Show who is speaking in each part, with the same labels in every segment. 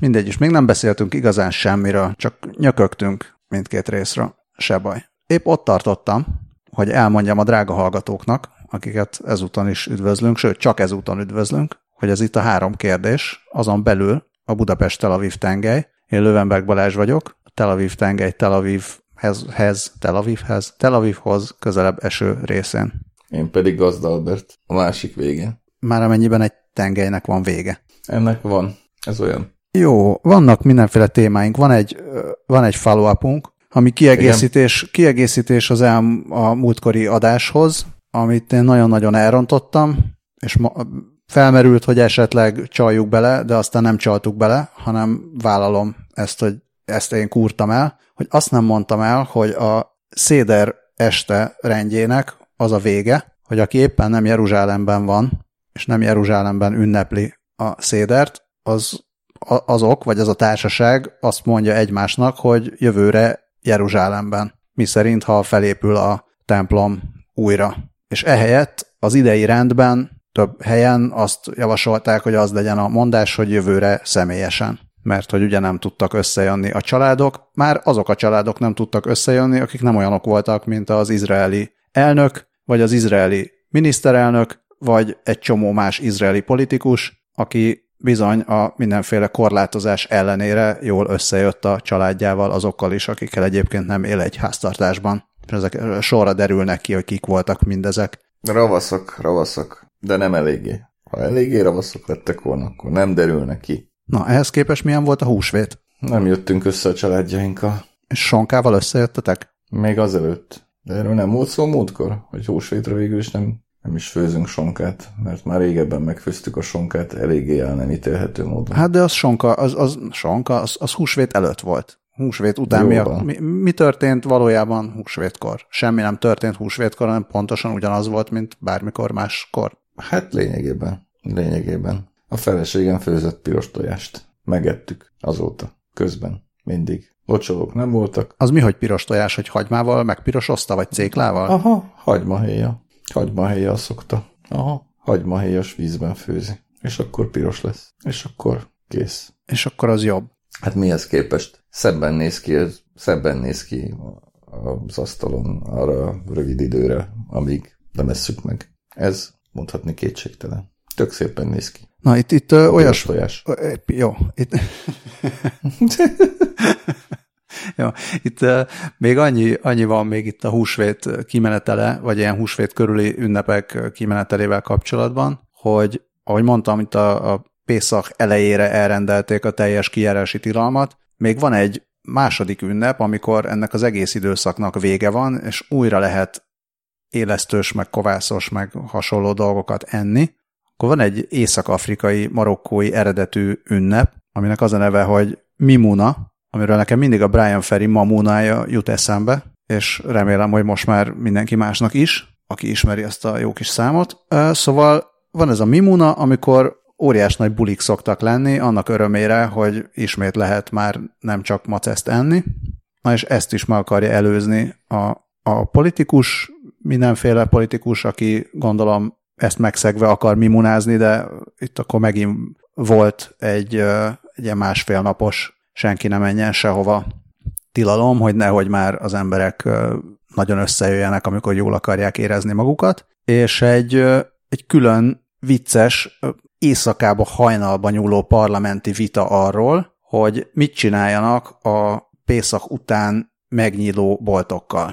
Speaker 1: mindegy is. Még nem beszéltünk igazán semmiről, csak nyökögtünk mindkét részről. Se baj. Épp ott tartottam, hogy elmondjam a drága hallgatóknak, akiket ezúton is üdvözlünk, sőt, csak ezúton üdvözlünk, hogy ez itt a három kérdés, azon belül a Budapest-Tel Aviv tengely. Én Lövenberg Balázs vagyok, Tel Aviv tengely Tel Avivhez, hez, Tel Avivhez, Tel Avivhoz közelebb eső részén.
Speaker 2: Én pedig Gazda Albert, a másik végén.
Speaker 1: Már amennyiben egy tengelynek van vége.
Speaker 2: Ennek van. Ez olyan.
Speaker 1: Jó, vannak mindenféle témáink. Van egy, van egy follow ami kiegészítés, kiegészítés az el, a múltkori adáshoz, amit én nagyon-nagyon elrontottam, és ma, felmerült, hogy esetleg csaljuk bele, de aztán nem csaltuk bele, hanem vállalom ezt, hogy ezt én kúrtam el, hogy azt nem mondtam el, hogy a Széder este rendjének az a vége, hogy aki éppen nem Jeruzsálemben van, és nem Jeruzsálemben ünnepli a Szédert, az azok, vagy az a társaság azt mondja egymásnak, hogy jövőre Jeruzsálemben, mi szerint, ha felépül a templom újra. És ehelyett az idei rendben több helyen azt javasolták, hogy az legyen a mondás, hogy jövőre személyesen. Mert hogy ugye nem tudtak összejönni a családok, már azok a családok nem tudtak összejönni, akik nem olyanok voltak, mint az izraeli elnök, vagy az izraeli miniszterelnök, vagy egy csomó más izraeli politikus, aki bizony a mindenféle korlátozás ellenére jól összejött a családjával, azokkal is, akikkel egyébként nem él egy háztartásban. Ezek sorra derülnek ki, hogy kik voltak mindezek.
Speaker 2: Ravaszok, ravaszok, de nem eléggé. Ha eléggé ravaszok lettek volna, akkor nem derülnek ki.
Speaker 1: Na, ehhez képest milyen volt a húsvét?
Speaker 2: Nem jöttünk össze a családjainkkal.
Speaker 1: És sonkával összejöttetek?
Speaker 2: Még azelőtt. De erről nem volt szó múltkor, hogy húsvétra végül is nem nem is főzünk sonkát, mert már régebben megfőztük a sonkát eléggé el nem ítélhető módon.
Speaker 1: Hát de az sonka, az, az sonka, az, az húsvét előtt volt. Húsvét után mi, a, mi, mi történt valójában húsvétkor? Semmi nem történt húsvétkor, hanem pontosan ugyanaz volt, mint bármikor máskor.
Speaker 2: Hát lényegében. Lényegében. A feleségem főzött piros tojást. Megettük azóta. Közben. Mindig. Locsolók nem voltak.
Speaker 1: Az mi, hogy piros tojás, hogy hagymával, meg pirosozta, vagy céklával?
Speaker 2: Aha, hagymahéja. Hagymahéjjal szokta. Aha, hagymahéjas vízben főzi. És akkor piros lesz. És akkor kész.
Speaker 1: És akkor az jobb.
Speaker 2: Hát mihez képest? Szebben néz ki, szebben néz ki az asztalon arra rövid időre, amíg nem esszük meg. Ez mondhatni kétségtelen. Tök szépen néz ki.
Speaker 1: Na, itt, itt olyas... Tojás. Jó, itt... Jó, itt uh, még annyi, annyi van még itt a húsvét kimenetele, vagy ilyen húsvét körüli ünnepek kimenetelével kapcsolatban, hogy ahogy mondtam, itt a, a Pészak elejére elrendelték a teljes kijárási tilalmat. Még van egy második ünnep, amikor ennek az egész időszaknak vége van, és újra lehet élesztős, meg kovászos, meg hasonló dolgokat enni. Akkor van egy észak-afrikai, marokkói eredetű ünnep, aminek az a neve, hogy Mimuna, amiről nekem mindig a Brian Ferry mamunája jut eszembe, és remélem, hogy most már mindenki másnak is, aki ismeri ezt a jó kis számot. Szóval van ez a Mimuna, amikor óriás nagy bulik szoktak lenni, annak örömére, hogy ismét lehet már nem csak maceszt enni, na és ezt is meg akarja előzni a, a politikus, mindenféle politikus, aki gondolom ezt megszegve akar mimunázni, de itt akkor megint volt egy, egy ilyen másfél napos senki ne menjen sehova tilalom, hogy nehogy már az emberek nagyon összejöjjenek, amikor jól akarják érezni magukat, és egy, egy külön vicces, éjszakába hajnalba nyúló parlamenti vita arról, hogy mit csináljanak a Pészak után megnyíló boltokkal.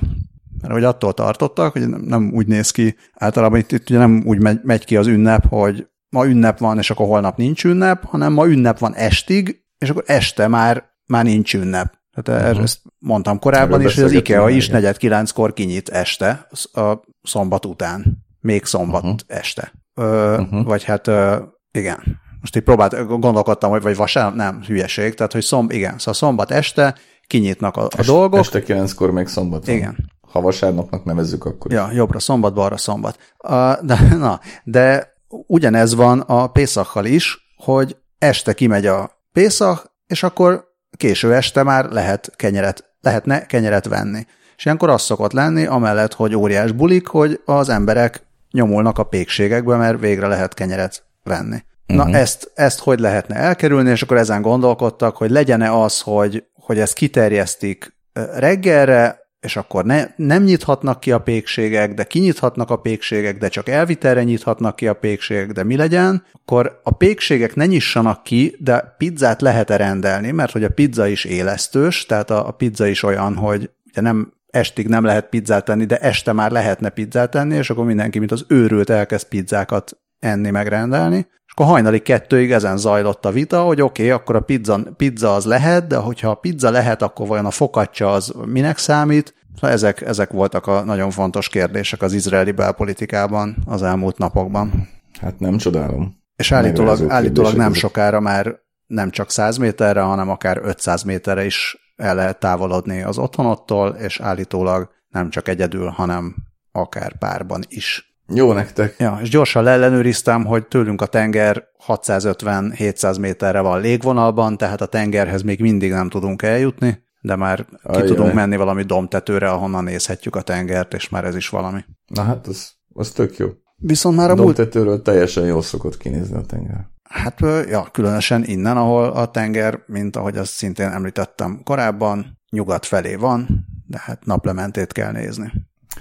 Speaker 1: Mert hogy attól tartottak, hogy nem úgy néz ki, általában itt, itt ugye nem úgy megy, megy ki az ünnep, hogy ma ünnep van, és akkor holnap nincs ünnep, hanem ma ünnep van estig, és akkor este már, már nincs ünnep. Tehát uh-huh. ezt mondtam korábban is, hogy az IKEA is negyed kilenckor kinyit este, a szombat után. Még szombat uh-huh. este. Ö, uh-huh. Vagy hát ö, igen. Most így próbált, gondolkodtam, hogy vagy vasárnap, nem, hülyeség, tehát hogy szomb, igen, szóval szombat este kinyitnak a, a Est, dolgok.
Speaker 2: Este kilenckor még szombat van.
Speaker 1: Igen.
Speaker 2: Ha vasárnapnak nevezzük, akkor
Speaker 1: Ja, jobbra szombat, balra szombat. Uh, de, na, de ugyanez van a Pészakkal is, hogy este kimegy a Pészak, és akkor késő este már lehet kenyeret, lehetne kenyeret venni. És ilyenkor az szokott lenni, amellett, hogy óriás bulik, hogy az emberek nyomulnak a pékségekbe, mert végre lehet kenyeret venni. Na uh-huh. ezt, ezt hogy lehetne elkerülni, és akkor ezen gondolkodtak, hogy legyen-e az, hogy, hogy ezt kiterjesztik reggelre, és akkor ne, nem nyithatnak ki a pékségek, de kinyithatnak a pékségek, de csak elvitelre nyithatnak ki a pékségek, de mi legyen? Akkor a pékségek ne nyissanak ki, de pizzát lehet-e rendelni, mert hogy a pizza is élesztős, tehát a, a pizza is olyan, hogy ugye nem estig nem lehet pizzát tenni, de este már lehetne pizzát tenni, és akkor mindenki, mint az őrült elkezd pizzákat enni, megrendelni. És akkor hajnali kettőig ezen zajlott a vita, hogy oké, okay, akkor a pizza, pizza az lehet, de hogyha a pizza lehet, akkor vajon a fokaccia az minek számít? Szóval ezek, ezek voltak a nagyon fontos kérdések az izraeli belpolitikában az elmúlt napokban.
Speaker 2: Hát nem csodálom.
Speaker 1: És állítólag, állítólag nem sokára már nem csak 100 méterre, hanem akár 500 méterre is el lehet távolodni az otthonottól, és állítólag nem csak egyedül, hanem akár párban is.
Speaker 2: Jó nektek.
Speaker 1: Ja, és gyorsan leellenőriztem, hogy tőlünk a tenger 650-700 méterre van légvonalban, tehát a tengerhez még mindig nem tudunk eljutni, de már ki Ajjaj. tudunk menni valami domtetőre, ahonnan nézhetjük a tengert, és már ez is valami.
Speaker 2: Na hát, az, az tök jó.
Speaker 1: Viszont már a,
Speaker 2: domtetőről múlt... teljesen jól szokott kinézni a tenger.
Speaker 1: Hát, ja, különösen innen, ahol a tenger, mint ahogy azt szintén említettem korábban, nyugat felé van, de hát naplementét kell nézni.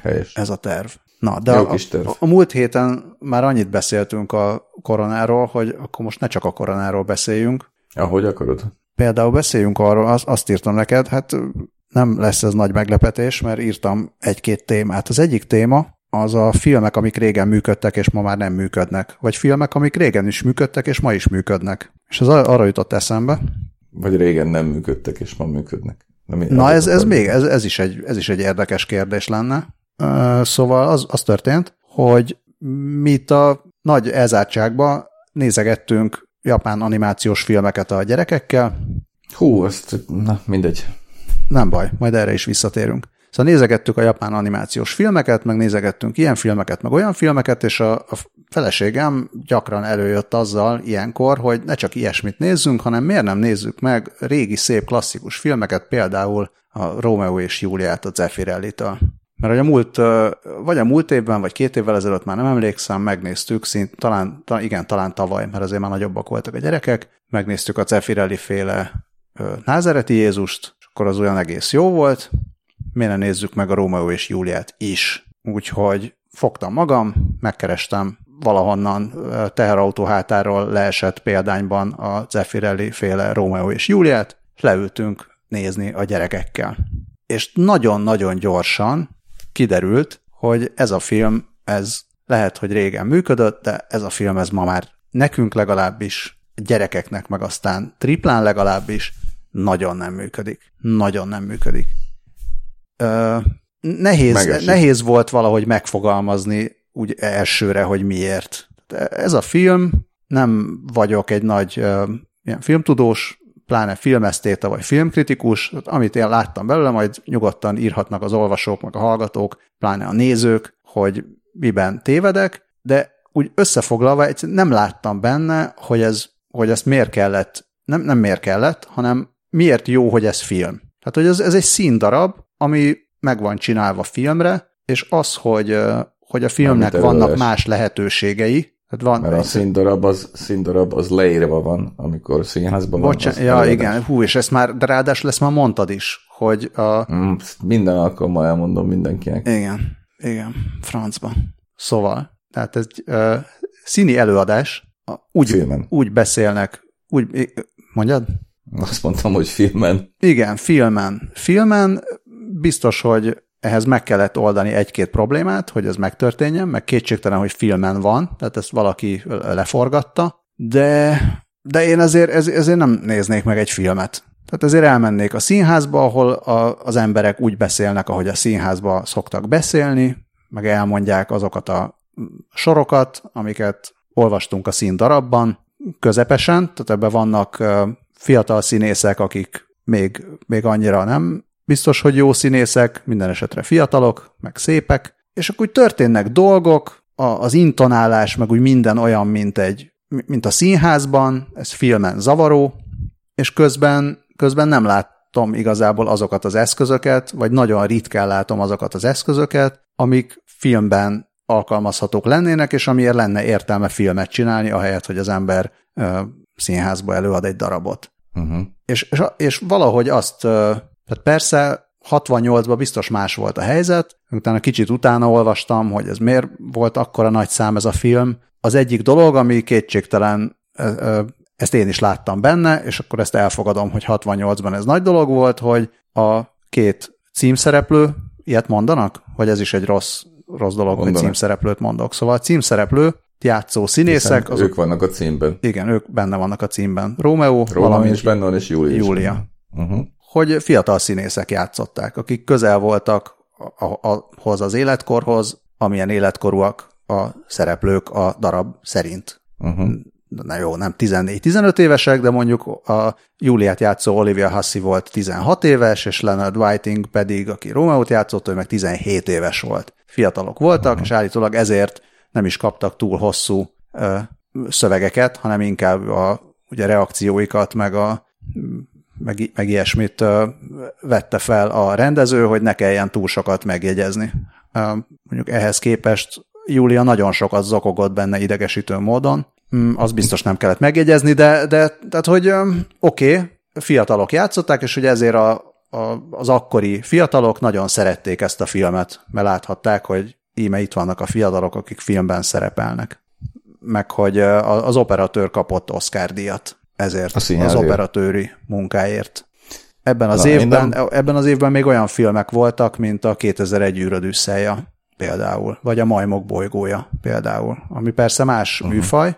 Speaker 2: Helyes.
Speaker 1: Ez a terv. Na, de a, a, a múlt héten már annyit beszéltünk a koronáról, hogy akkor most ne csak a koronáról beszéljünk.
Speaker 2: Ahogy akarod.
Speaker 1: Például beszéljünk arról, az, azt írtam neked, hát nem lesz ez nagy meglepetés, mert írtam egy-két témát. Az egyik téma az a filmek, amik régen működtek, és ma már nem működnek. Vagy filmek, amik régen is működtek, és ma is működnek. És ez arra jutott eszembe.
Speaker 2: Vagy régen nem működtek, és ma működnek.
Speaker 1: Na ez, ez még, ez, ez, is egy, ez is egy érdekes kérdés lenne. Szóval az, az történt, hogy mi itt a nagy elzártságban nézegettünk japán animációs filmeket a gyerekekkel.
Speaker 2: Hú, ezt, na mindegy.
Speaker 1: Nem baj, majd erre is visszatérünk. Szóval nézegettük a japán animációs filmeket, meg nézegettünk ilyen filmeket, meg olyan filmeket, és a, a feleségem gyakran előjött azzal ilyenkor, hogy ne csak ilyesmit nézzünk, hanem miért nem nézzük meg régi, szép, klasszikus filmeket, például a Romeo és Juliát a Zeffirelli-től. Mert hogy a múlt, vagy a múlt évben, vagy két évvel ezelőtt már nem emlékszem, megnéztük, szint, talán, talán, igen, talán tavaly, mert azért már nagyobbak voltak a gyerekek, megnéztük a Zeffirelli féle Názereti Jézust, és akkor az olyan egész jó volt, miért ne nézzük meg a Rómeó és Júliát is. Úgyhogy fogtam magam, megkerestem valahonnan teherautó hátáról leesett példányban a Zeffirelli féle Rómeó és Júliát, és leültünk nézni a gyerekekkel. És nagyon-nagyon gyorsan kiderült, hogy ez a film, ez lehet, hogy régen működött, de ez a film, ez ma már nekünk legalábbis, gyerekeknek meg aztán triplán legalábbis nagyon nem működik. Nagyon nem működik. Ö, nehéz, nehéz volt valahogy megfogalmazni úgy elsőre, hogy miért. Ez a film, nem vagyok egy nagy ö, ilyen filmtudós, pláne filmesztéta vagy filmkritikus, amit én láttam belőle, majd nyugodtan írhatnak az olvasók, meg a hallgatók, pláne a nézők, hogy miben tévedek, de úgy összefoglalva nem láttam benne, hogy, ez, hogy ezt miért kellett, nem, nem miért kellett, hanem miért jó, hogy ez film. Tehát, hogy ez, ez egy színdarab, ami meg van csinálva filmre, és az, hogy, hogy a filmnek vannak más lehetőségei,
Speaker 2: Hát van Mert a színdarab az, színdarab az leírva van, amikor színházban
Speaker 1: Bocsán, van. Ja, előadás. igen, hú, és ezt már, de ráadásul lesz már mondtad is, hogy a...
Speaker 2: Mm, minden alkalommal elmondom mindenkinek.
Speaker 1: Igen, igen, francba. Szóval, tehát ez uh, színi előadás, úgy, filmen. úgy beszélnek, úgy, mondjad?
Speaker 2: Azt mondtam, hogy filmen.
Speaker 1: Igen, filmen. Filmen biztos, hogy ehhez meg kellett oldani egy-két problémát, hogy ez megtörténjen, meg kétségtelen, hogy filmen van, tehát ezt valaki leforgatta, de, de én azért, ezért nem néznék meg egy filmet. Tehát ezért elmennék a színházba, ahol a, az emberek úgy beszélnek, ahogy a színházba szoktak beszélni, meg elmondják azokat a sorokat, amiket olvastunk a színdarabban, közepesen, tehát ebben vannak fiatal színészek, akik még, még annyira nem biztos, hogy jó színészek, minden esetre fiatalok, meg szépek, és akkor úgy történnek dolgok, a, az intonálás, meg úgy minden olyan, mint egy mint a színházban, ez filmen zavaró, és közben, közben nem látom igazából azokat az eszközöket, vagy nagyon ritkán látom azokat az eszközöket, amik filmben alkalmazhatók lennének, és amiért lenne értelme filmet csinálni, ahelyett, hogy az ember ö, színházba előad egy darabot. Uh-huh. És, és, és valahogy azt, ö, tehát persze 68-ban biztos más volt a helyzet, utána kicsit utána olvastam, hogy ez miért volt akkora nagy szám ez a film. Az egyik dolog, ami kétségtelen, ezt én is láttam benne, és akkor ezt elfogadom, hogy 68-ban ez nagy dolog volt, hogy a két címszereplő, ilyet mondanak? Vagy ez is egy rossz, rossz dolog, Mondanak. hogy címszereplőt mondok. Szóval a címszereplő játszó színészek.
Speaker 2: Azok, ők vannak a címben.
Speaker 1: Igen, ők benne vannak a címben. Rómeó,
Speaker 2: Róma is benne van, és Júlia.
Speaker 1: Júlia. Uh-huh. Hogy fiatal színészek játszották, akik közel voltak ahhoz az életkorhoz, amilyen életkorúak a szereplők a darab szerint. Uh-huh na jó, nem 14-15 évesek, de mondjuk a Júliát játszó Olivia Hussey volt 16 éves, és Leonard Whiting pedig, aki Rómeót játszott, ő meg 17 éves volt. Fiatalok voltak, uh-huh. és állítólag ezért nem is kaptak túl hosszú ö, szövegeket, hanem inkább a ugye reakcióikat, meg a meg, meg ilyesmit vette fel a rendező, hogy ne kelljen túl sokat megjegyezni. Mondjuk ehhez képest Júlia nagyon sokat zokogott benne idegesítő módon, Mm, az biztos nem kellett megjegyezni, de, de tehát, hogy oké, okay, fiatalok játszották, és hogy ezért a, a, az akkori fiatalok nagyon szerették ezt a filmet, mert láthatták, hogy íme itt vannak a fiatalok, akik filmben szerepelnek. Meg hogy az operatőr kapott Oscar díjat ezért, az operatőri munkáért. Ebben az, Na, évben, nem... ebben az évben még olyan filmek voltak, mint a 2001 űrödüsszelja például, vagy a Majmok bolygója például, ami persze más uh-huh. műfaj,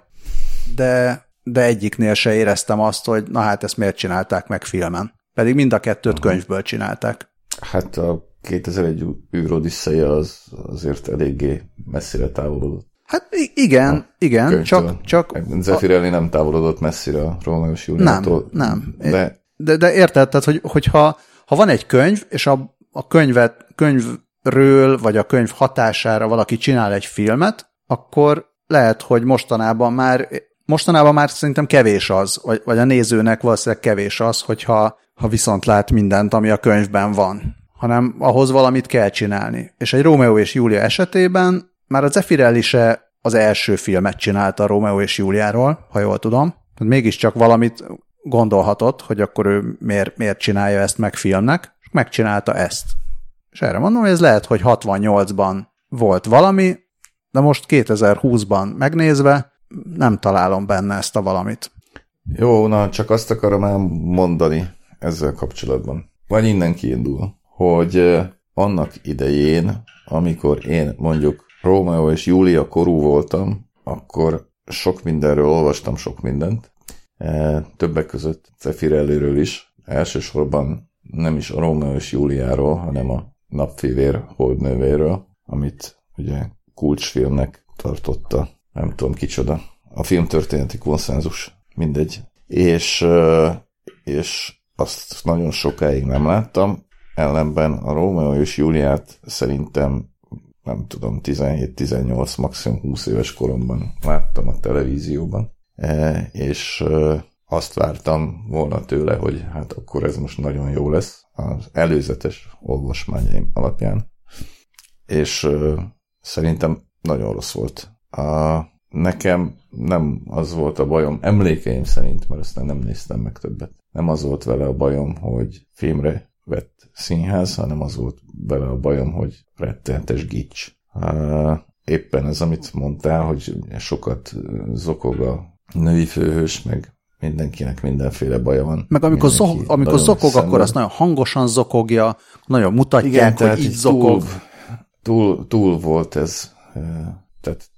Speaker 1: de, de egyiknél se éreztem azt, hogy na hát ezt miért csinálták meg filmen. Pedig mind a kettőt uh-huh. könyvből csinálták.
Speaker 2: Hát a 2001 űrodisszeja az azért eléggé messzire távolodott.
Speaker 1: Hát igen, a igen, könyvtől. csak... csak
Speaker 2: Zeffirelli a... nem távolodott messzire a Rómeus
Speaker 1: Júliától. Nem, nem. De, de, de érted, tehát, hogy, hogyha ha van egy könyv, és a, a könyvet, könyvről, vagy a könyv hatására valaki csinál egy filmet, akkor lehet, hogy mostanában már mostanában már szerintem kevés az, vagy, vagy a nézőnek valószínűleg kevés az, hogyha ha viszont lát mindent, ami a könyvben van, hanem ahhoz valamit kell csinálni. És egy Rómeó és Júlia esetében már a Zeffirelli se az első filmet csinálta a Rómeó és Júliáról, ha jól tudom. Tehát mégiscsak valamit gondolhatott, hogy akkor ő miért, miért csinálja ezt meg filmnek, és megcsinálta ezt. És erre mondom, hogy ez lehet, hogy 68-ban volt valami, de most 2020-ban megnézve nem találom benne ezt a valamit.
Speaker 2: Jó, na csak azt akarom mondani ezzel kapcsolatban. Vagy innen kiindul, hogy annak idején, amikor én mondjuk Rómeó és Júlia korú voltam, akkor sok mindenről olvastam sok mindent, többek között Cefirelliről is, elsősorban nem is a Rómeó és Júliáról, hanem a napfivér holdnővéről, amit ugye kulcsfilmnek tartotta. Nem tudom kicsoda, a filmtörténeti konszenzus, mindegy. És, és azt nagyon sokáig nem láttam, ellenben a Rómeó és Júliát szerintem nem tudom, 17-18, maximum 20 éves koromban láttam a televízióban, e, és azt vártam volna tőle, hogy hát akkor ez most nagyon jó lesz az előzetes olvasmányaim alapján, és szerintem nagyon rossz volt a, nekem nem az volt a bajom, emlékeim szerint, mert aztán nem néztem meg többet. Nem az volt vele a bajom, hogy filmre vett színház, hanem az volt vele a bajom, hogy rettenetes gics. Éppen ez, amit mondtál, hogy sokat zokog a női főhős, meg mindenkinek mindenféle baja van.
Speaker 1: Meg amikor, zo- amikor zokog, szenved. akkor azt nagyon hangosan zokogja, nagyon mutatják, Igen, hogy így zokog. Túl,
Speaker 2: túl, túl volt ez tehát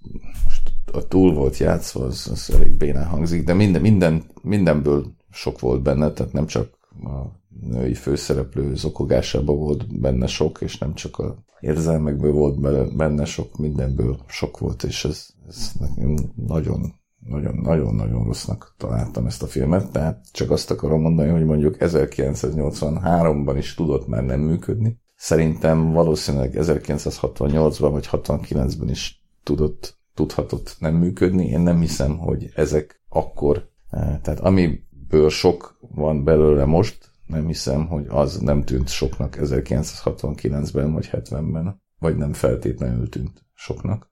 Speaker 2: most a túl volt játszva, az, az elég bénán hangzik, de minden, minden, mindenből sok volt benne, tehát nem csak a női főszereplő zokogásában volt benne sok, és nem csak a érzelmekből volt benne sok, mindenből sok volt, és ez, ez nekem nagyon nagyon-nagyon-nagyon rossznak találtam ezt a filmet, tehát csak azt akarom mondani, hogy mondjuk 1983-ban is tudott már nem működni. Szerintem valószínűleg 1968-ban vagy 69-ben is tudott, tudhatott nem münködni. Én nem hiszem, hogy ezek akkor, eh, tehát amiből sok van belőle most, nem hiszem, hogy az nem tűnt soknak 1969-ben vagy 70-ben, vagy nem feltétlenül tűnt soknak.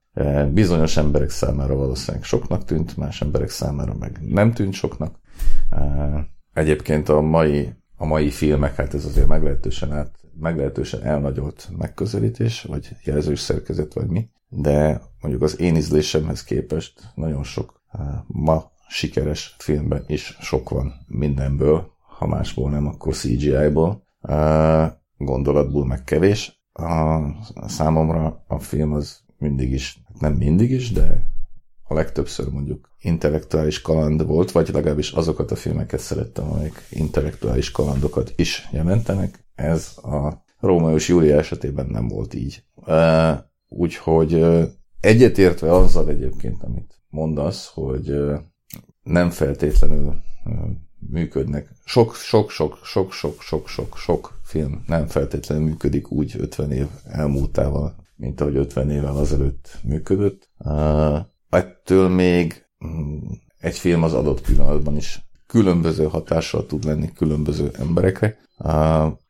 Speaker 2: Bizonyos emberek számára valószínűleg soknak tűnt, más emberek számára meg nem tűnt soknak. Egyébként a mai, a mai filmek, hát ez azért meglehetősen, át, meglehetősen elnagyolt megközelítés, vagy jelzős szerkezet, vagy mi, de mondjuk az én ízlésemhez képest nagyon sok ma sikeres filmben is sok van mindenből, ha másból nem, akkor CGI-ból, gondolatból meg kevés. A, számomra a film az mindig is, nem mindig is, de a legtöbbször mondjuk intellektuális kaland volt, vagy legalábbis azokat a filmeket szerettem, amelyek intellektuális kalandokat is jelentenek. Ez a Róma és Júlia esetében nem volt így. Úgyhogy egyetértve azzal egyébként, amit mondasz, hogy nem feltétlenül működnek. Sok, sok, sok, sok, sok, sok, sok, sok film nem feltétlenül működik úgy 50 év elmúltával, mint ahogy 50 évvel azelőtt működött. Ettől még mm, egy film az adott pillanatban is különböző hatással tud lenni különböző emberekre.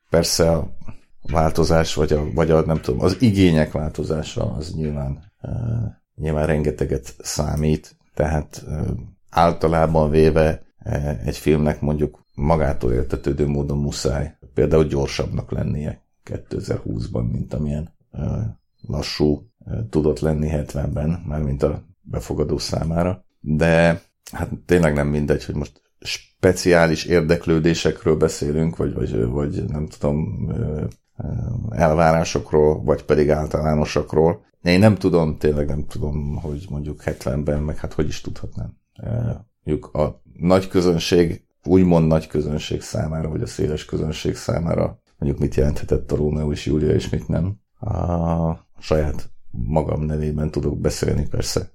Speaker 2: Persze a változás, vagy a, vagy a nem tudom, az igények változása az nyilván, nyilván rengeteget számít, tehát általában véve egy filmnek mondjuk magától értetődő módon muszáj például gyorsabbnak lennie 2020-ban, mint amilyen lassú tudott lenni 70-ben, mármint a befogadó számára. De hát tényleg nem mindegy, hogy most speciális érdeklődésekről beszélünk, vagy, vagy, vagy nem tudom, elvárásokról, vagy pedig általánosakról. Én nem tudom, tényleg nem tudom, hogy mondjuk 70-ben, meg hát hogy is tudhatnám. Mondjuk a nagy közönség, úgymond nagy közönség számára, vagy a széles közönség számára, mondjuk mit jelenthetett a Rómeó és Júlia, és mit nem. A saját magam nevében tudok beszélni persze.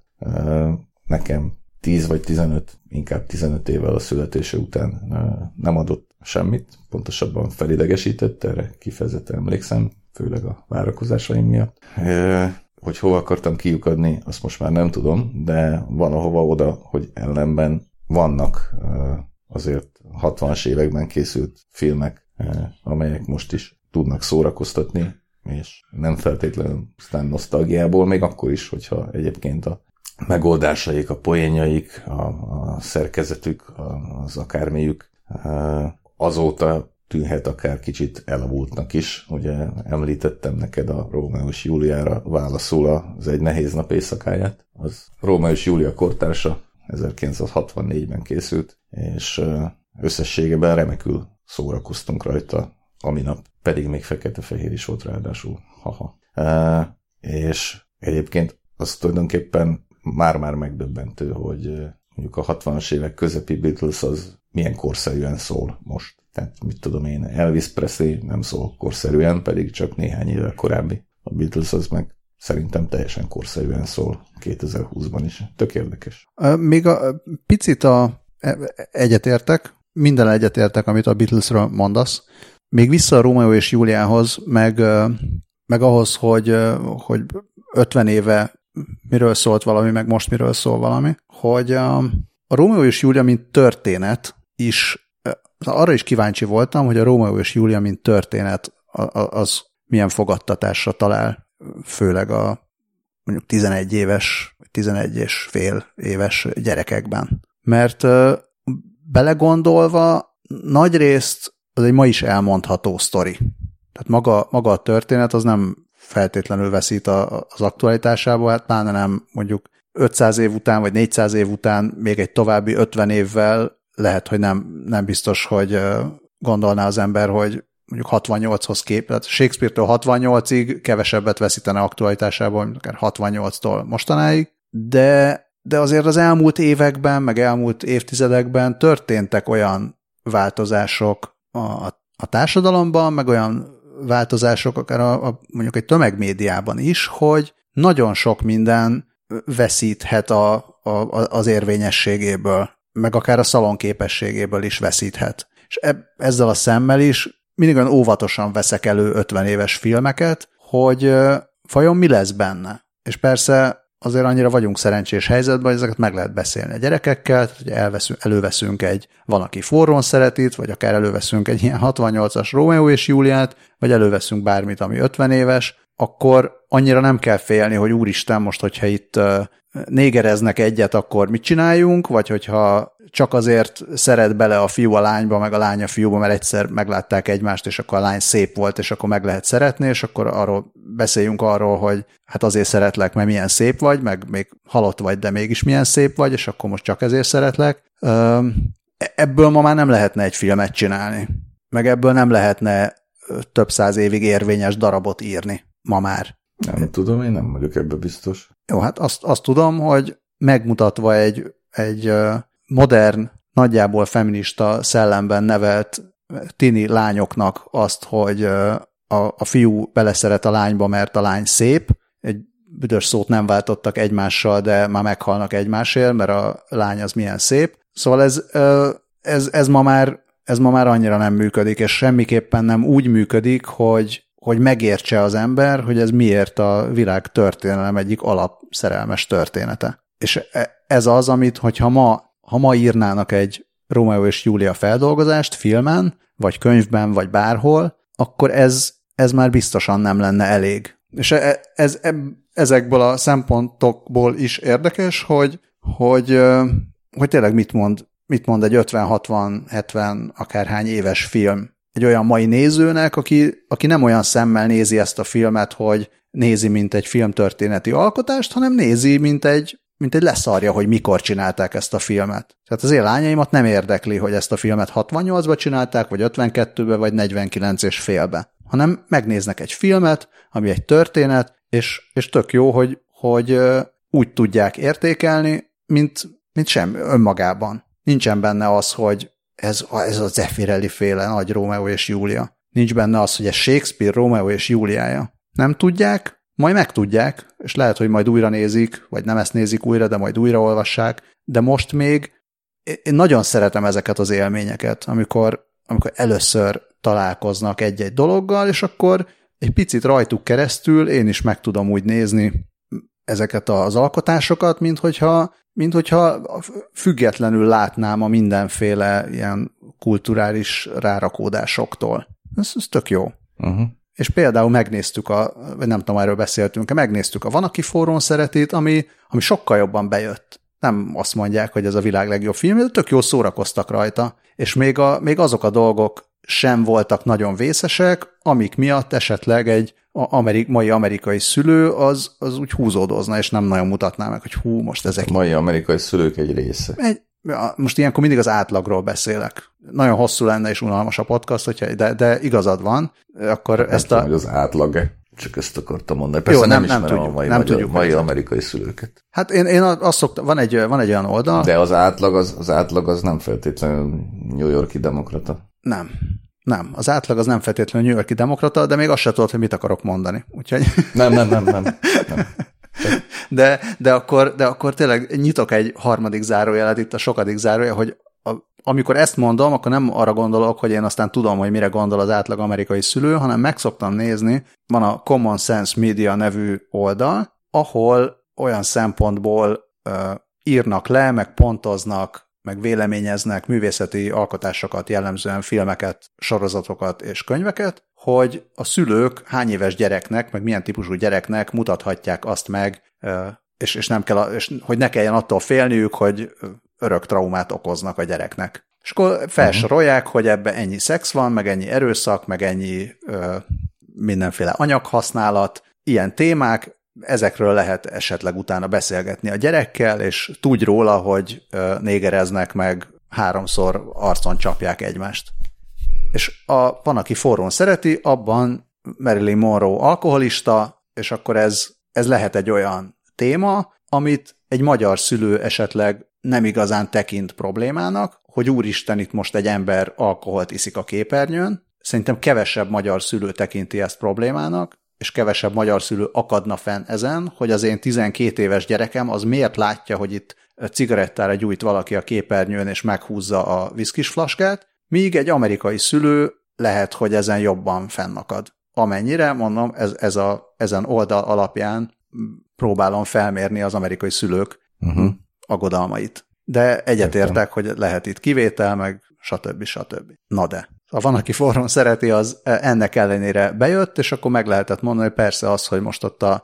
Speaker 2: Nekem 10 vagy 15, inkább 15 évvel a születése után nem adott semmit, pontosabban felidegesített, erre kifejezetten emlékszem, főleg a várakozásaim miatt. Hogy hova akartam kiukadni, azt most már nem tudom, de van ahova oda, hogy ellenben vannak azért 60-as években készült filmek, amelyek most is tudnak szórakoztatni, és nem feltétlenül aztán nosztalgiából, még akkor is, hogyha egyébként a megoldásaik, a poénjaik, a, a szerkezetük, az akármiük azóta tűnhet akár kicsit elavultnak is. Ugye említettem neked a Rómeus Júliára válaszul az Egy nehéz nap éjszakáját. Az Rómeus Júlia kortársa 1964-ben készült, és összességében remekül szórakoztunk rajta, ami nap pedig még fekete-fehér is volt ráadásul. Haha. E, és egyébként az tulajdonképpen már-már megdöbbentő, hogy mondjuk a 60-as évek közepi Beatles az milyen korszerűen szól most. Tehát mit tudom én, Elvis Presley nem szól korszerűen, pedig csak néhány évvel korábbi. A Beatles az meg szerintem teljesen korszerűen szól 2020-ban is. Tök érdekes.
Speaker 1: Még a picit a e, egyetértek, minden egyetértek, amit a Beatlesről mondasz. Még vissza a Rómeó és Júliához, meg, meg ahhoz, hogy, hogy 50 éve miről szólt valami, meg most miről szól valami, hogy a, a Rómeó és Júlia, mint történet is, arra is kíváncsi voltam, hogy a Rómeó és Júlia, mint történet, az milyen fogadtatásra talál, főleg a mondjuk 11 éves, 11 és fél éves gyerekekben. Mert belegondolva nagy részt az egy ma is elmondható sztori. Tehát maga, maga a történet az nem feltétlenül veszít a, az aktualitásából, hát pláne nem mondjuk 500 év után, vagy 400 év után még egy további 50 évvel lehet, hogy nem, nem biztos, hogy gondolná az ember, hogy mondjuk 68-hoz kép, tehát Shakespeare-től 68-ig kevesebbet veszítene aktualitásából, akár 68-tól mostanáig, de, de azért az elmúlt években, meg elmúlt évtizedekben történtek olyan változások a, a társadalomban, meg olyan változások akár a, a, mondjuk egy tömegmédiában is, hogy nagyon sok minden veszíthet a, a, az érvényességéből, meg akár a szalon képességéből is veszíthet. És e, ezzel a szemmel is mindig olyan óvatosan veszek elő 50 éves filmeket, hogy vajon mi lesz benne. És persze azért annyira vagyunk szerencsés helyzetben, hogy ezeket meg lehet beszélni a gyerekekkel, hogy elveszünk, előveszünk egy van, aki forrón szeretít, vagy akár előveszünk egy ilyen 68-as Romeo és Júliát, vagy előveszünk bármit, ami 50 éves, akkor annyira nem kell félni, hogy úristen, most, hogyha itt négereznek egyet, akkor mit csináljunk, vagy hogyha csak azért szeret bele a fiú a lányba, meg a lány a fiúba, mert egyszer meglátták egymást, és akkor a lány szép volt, és akkor meg lehet szeretni, és akkor arról beszéljünk arról, hogy hát azért szeretlek, mert milyen szép vagy, meg még halott vagy, de mégis milyen szép vagy, és akkor most csak ezért szeretlek. Ebből ma már nem lehetne egy filmet csinálni, meg ebből nem lehetne több száz évig érvényes darabot írni ma már.
Speaker 2: Nem tudom, én nem vagyok ebbe biztos.
Speaker 1: Jó, hát azt, azt tudom, hogy megmutatva egy, egy modern, nagyjából feminista szellemben nevelt tini lányoknak azt, hogy a, a fiú beleszeret a lányba, mert a lány szép, egy büdös szót nem váltottak egymással, de már meghalnak egymásért, mert a lány az milyen szép. Szóval ez, ez, ez, ma már, ez ma már annyira nem működik, és semmiképpen nem úgy működik, hogy, hogy megértse az ember, hogy ez miért a világ történelem egyik alapszerelmes története. És e, ez az, amit, hogyha ma, ha ma írnának egy Romeo és Júlia feldolgozást filmen, vagy könyvben, vagy bárhol, akkor ez, ez már biztosan nem lenne elég. És e, ez, ez, ezekből a szempontokból is érdekes, hogy, hogy, hogy tényleg mit mond, mit mond egy 50-60-70 akárhány éves film egy olyan mai nézőnek, aki, aki nem olyan szemmel nézi ezt a filmet, hogy nézi, mint egy filmtörténeti alkotást, hanem nézi, mint egy, mint egy leszarja, hogy mikor csinálták ezt a filmet. Tehát az én lányaimat nem érdekli, hogy ezt a filmet 68-ba csinálták, vagy 52-be, vagy 49 és félbe, hanem megnéznek egy filmet, ami egy történet, és, és tök jó, hogy, hogy úgy tudják értékelni, mint, mint sem önmagában. Nincsen benne az, hogy ez, ez a Zeffirelli féle nagy Rómeó és Júlia. Nincs benne az, hogy ez Shakespeare Rómeó és Júliája. Nem tudják, majd megtudják, és lehet, hogy majd újra nézik, vagy nem ezt nézik újra, de majd újra olvassák, de most még én nagyon szeretem ezeket az élményeket, amikor, amikor először találkoznak egy-egy dologgal, és akkor egy picit rajtuk keresztül én is meg tudom úgy nézni ezeket az alkotásokat, mint hogyha mint hogyha függetlenül látnám a mindenféle ilyen kulturális rárakódásoktól. Ez, ez tök jó. Uh-huh. És például megnéztük a, vagy nem tudom, erről beszéltünk, megnéztük a Van, aki forrón szeretét, ami, ami sokkal jobban bejött. Nem azt mondják, hogy ez a világ legjobb film, de tök jó szórakoztak rajta. És még, a, még azok a dolgok sem voltak nagyon vészesek, amik miatt esetleg egy a amerik, mai amerikai szülő az, az úgy húzódozna, és nem nagyon mutatná meg, hogy hú, most ezek...
Speaker 2: A mai amerikai szülők egy része. Egy,
Speaker 1: most ilyenkor mindig az átlagról beszélek. Nagyon hosszú lenne és unalmas a podcast, hogyha, de, de igazad van, akkor
Speaker 2: nem
Speaker 1: ezt
Speaker 2: tudom, a... hogy az átlag-e. Csak ezt akartam mondani. Persze Jó, nem, nem, nem tudjuk, a mai, nem magyar, tudjuk mai amerikai szülőket.
Speaker 1: Hát én, én azt szoktam, van egy, van egy olyan oldal.
Speaker 2: De az átlag az, az átlag az nem feltétlenül New Yorki demokrata.
Speaker 1: Nem. Nem, az átlag az nem feltétlenül New Yorki demokrata, de még azt se tudod, hogy mit akarok mondani. Úgyhogy...
Speaker 2: Nem, nem, nem, nem. nem.
Speaker 1: De, de, akkor, de akkor tényleg nyitok egy harmadik zárójelet, itt a sokadik zárója, hogy a, amikor ezt mondom, akkor nem arra gondolok, hogy én aztán tudom, hogy mire gondol az átlag amerikai szülő, hanem meg szoktam nézni, van a Common Sense Media nevű oldal, ahol olyan szempontból uh, írnak le, meg pontoznak meg véleményeznek művészeti alkotásokat, jellemzően filmeket, sorozatokat és könyveket, hogy a szülők hány éves gyereknek, meg milyen típusú gyereknek mutathatják azt meg, és, és, nem kell, és hogy ne kelljen attól félniük, hogy örök traumát okoznak a gyereknek. És akkor felsorolják, uh-huh. hogy ebben ennyi szex van, meg ennyi erőszak, meg ennyi ö, mindenféle anyaghasználat, ilyen témák, ezekről lehet esetleg utána beszélgetni a gyerekkel, és tudj róla, hogy négereznek meg, háromszor arcon csapják egymást. És a, van, aki forrón szereti, abban Marilyn Monroe alkoholista, és akkor ez, ez lehet egy olyan téma, amit egy magyar szülő esetleg nem igazán tekint problémának, hogy úristen, itt most egy ember alkoholt iszik a képernyőn. Szerintem kevesebb magyar szülő tekinti ezt problémának, és kevesebb magyar szülő akadna fenn ezen, hogy az én 12 éves gyerekem az miért látja, hogy itt cigarettára gyújt valaki a képernyőn, és meghúzza a viszkis flaskát, míg egy amerikai szülő lehet, hogy ezen jobban fennakad. Amennyire, mondom, ez, ez a, ezen oldal alapján próbálom felmérni az amerikai szülők uh-huh. aggodalmait. De egyetértek, hogy lehet itt kivétel, meg stb. stb. Na de. Ha van, aki forrón szereti, az ennek ellenére bejött, és akkor meg lehetett mondani, hogy persze az, hogy most ott a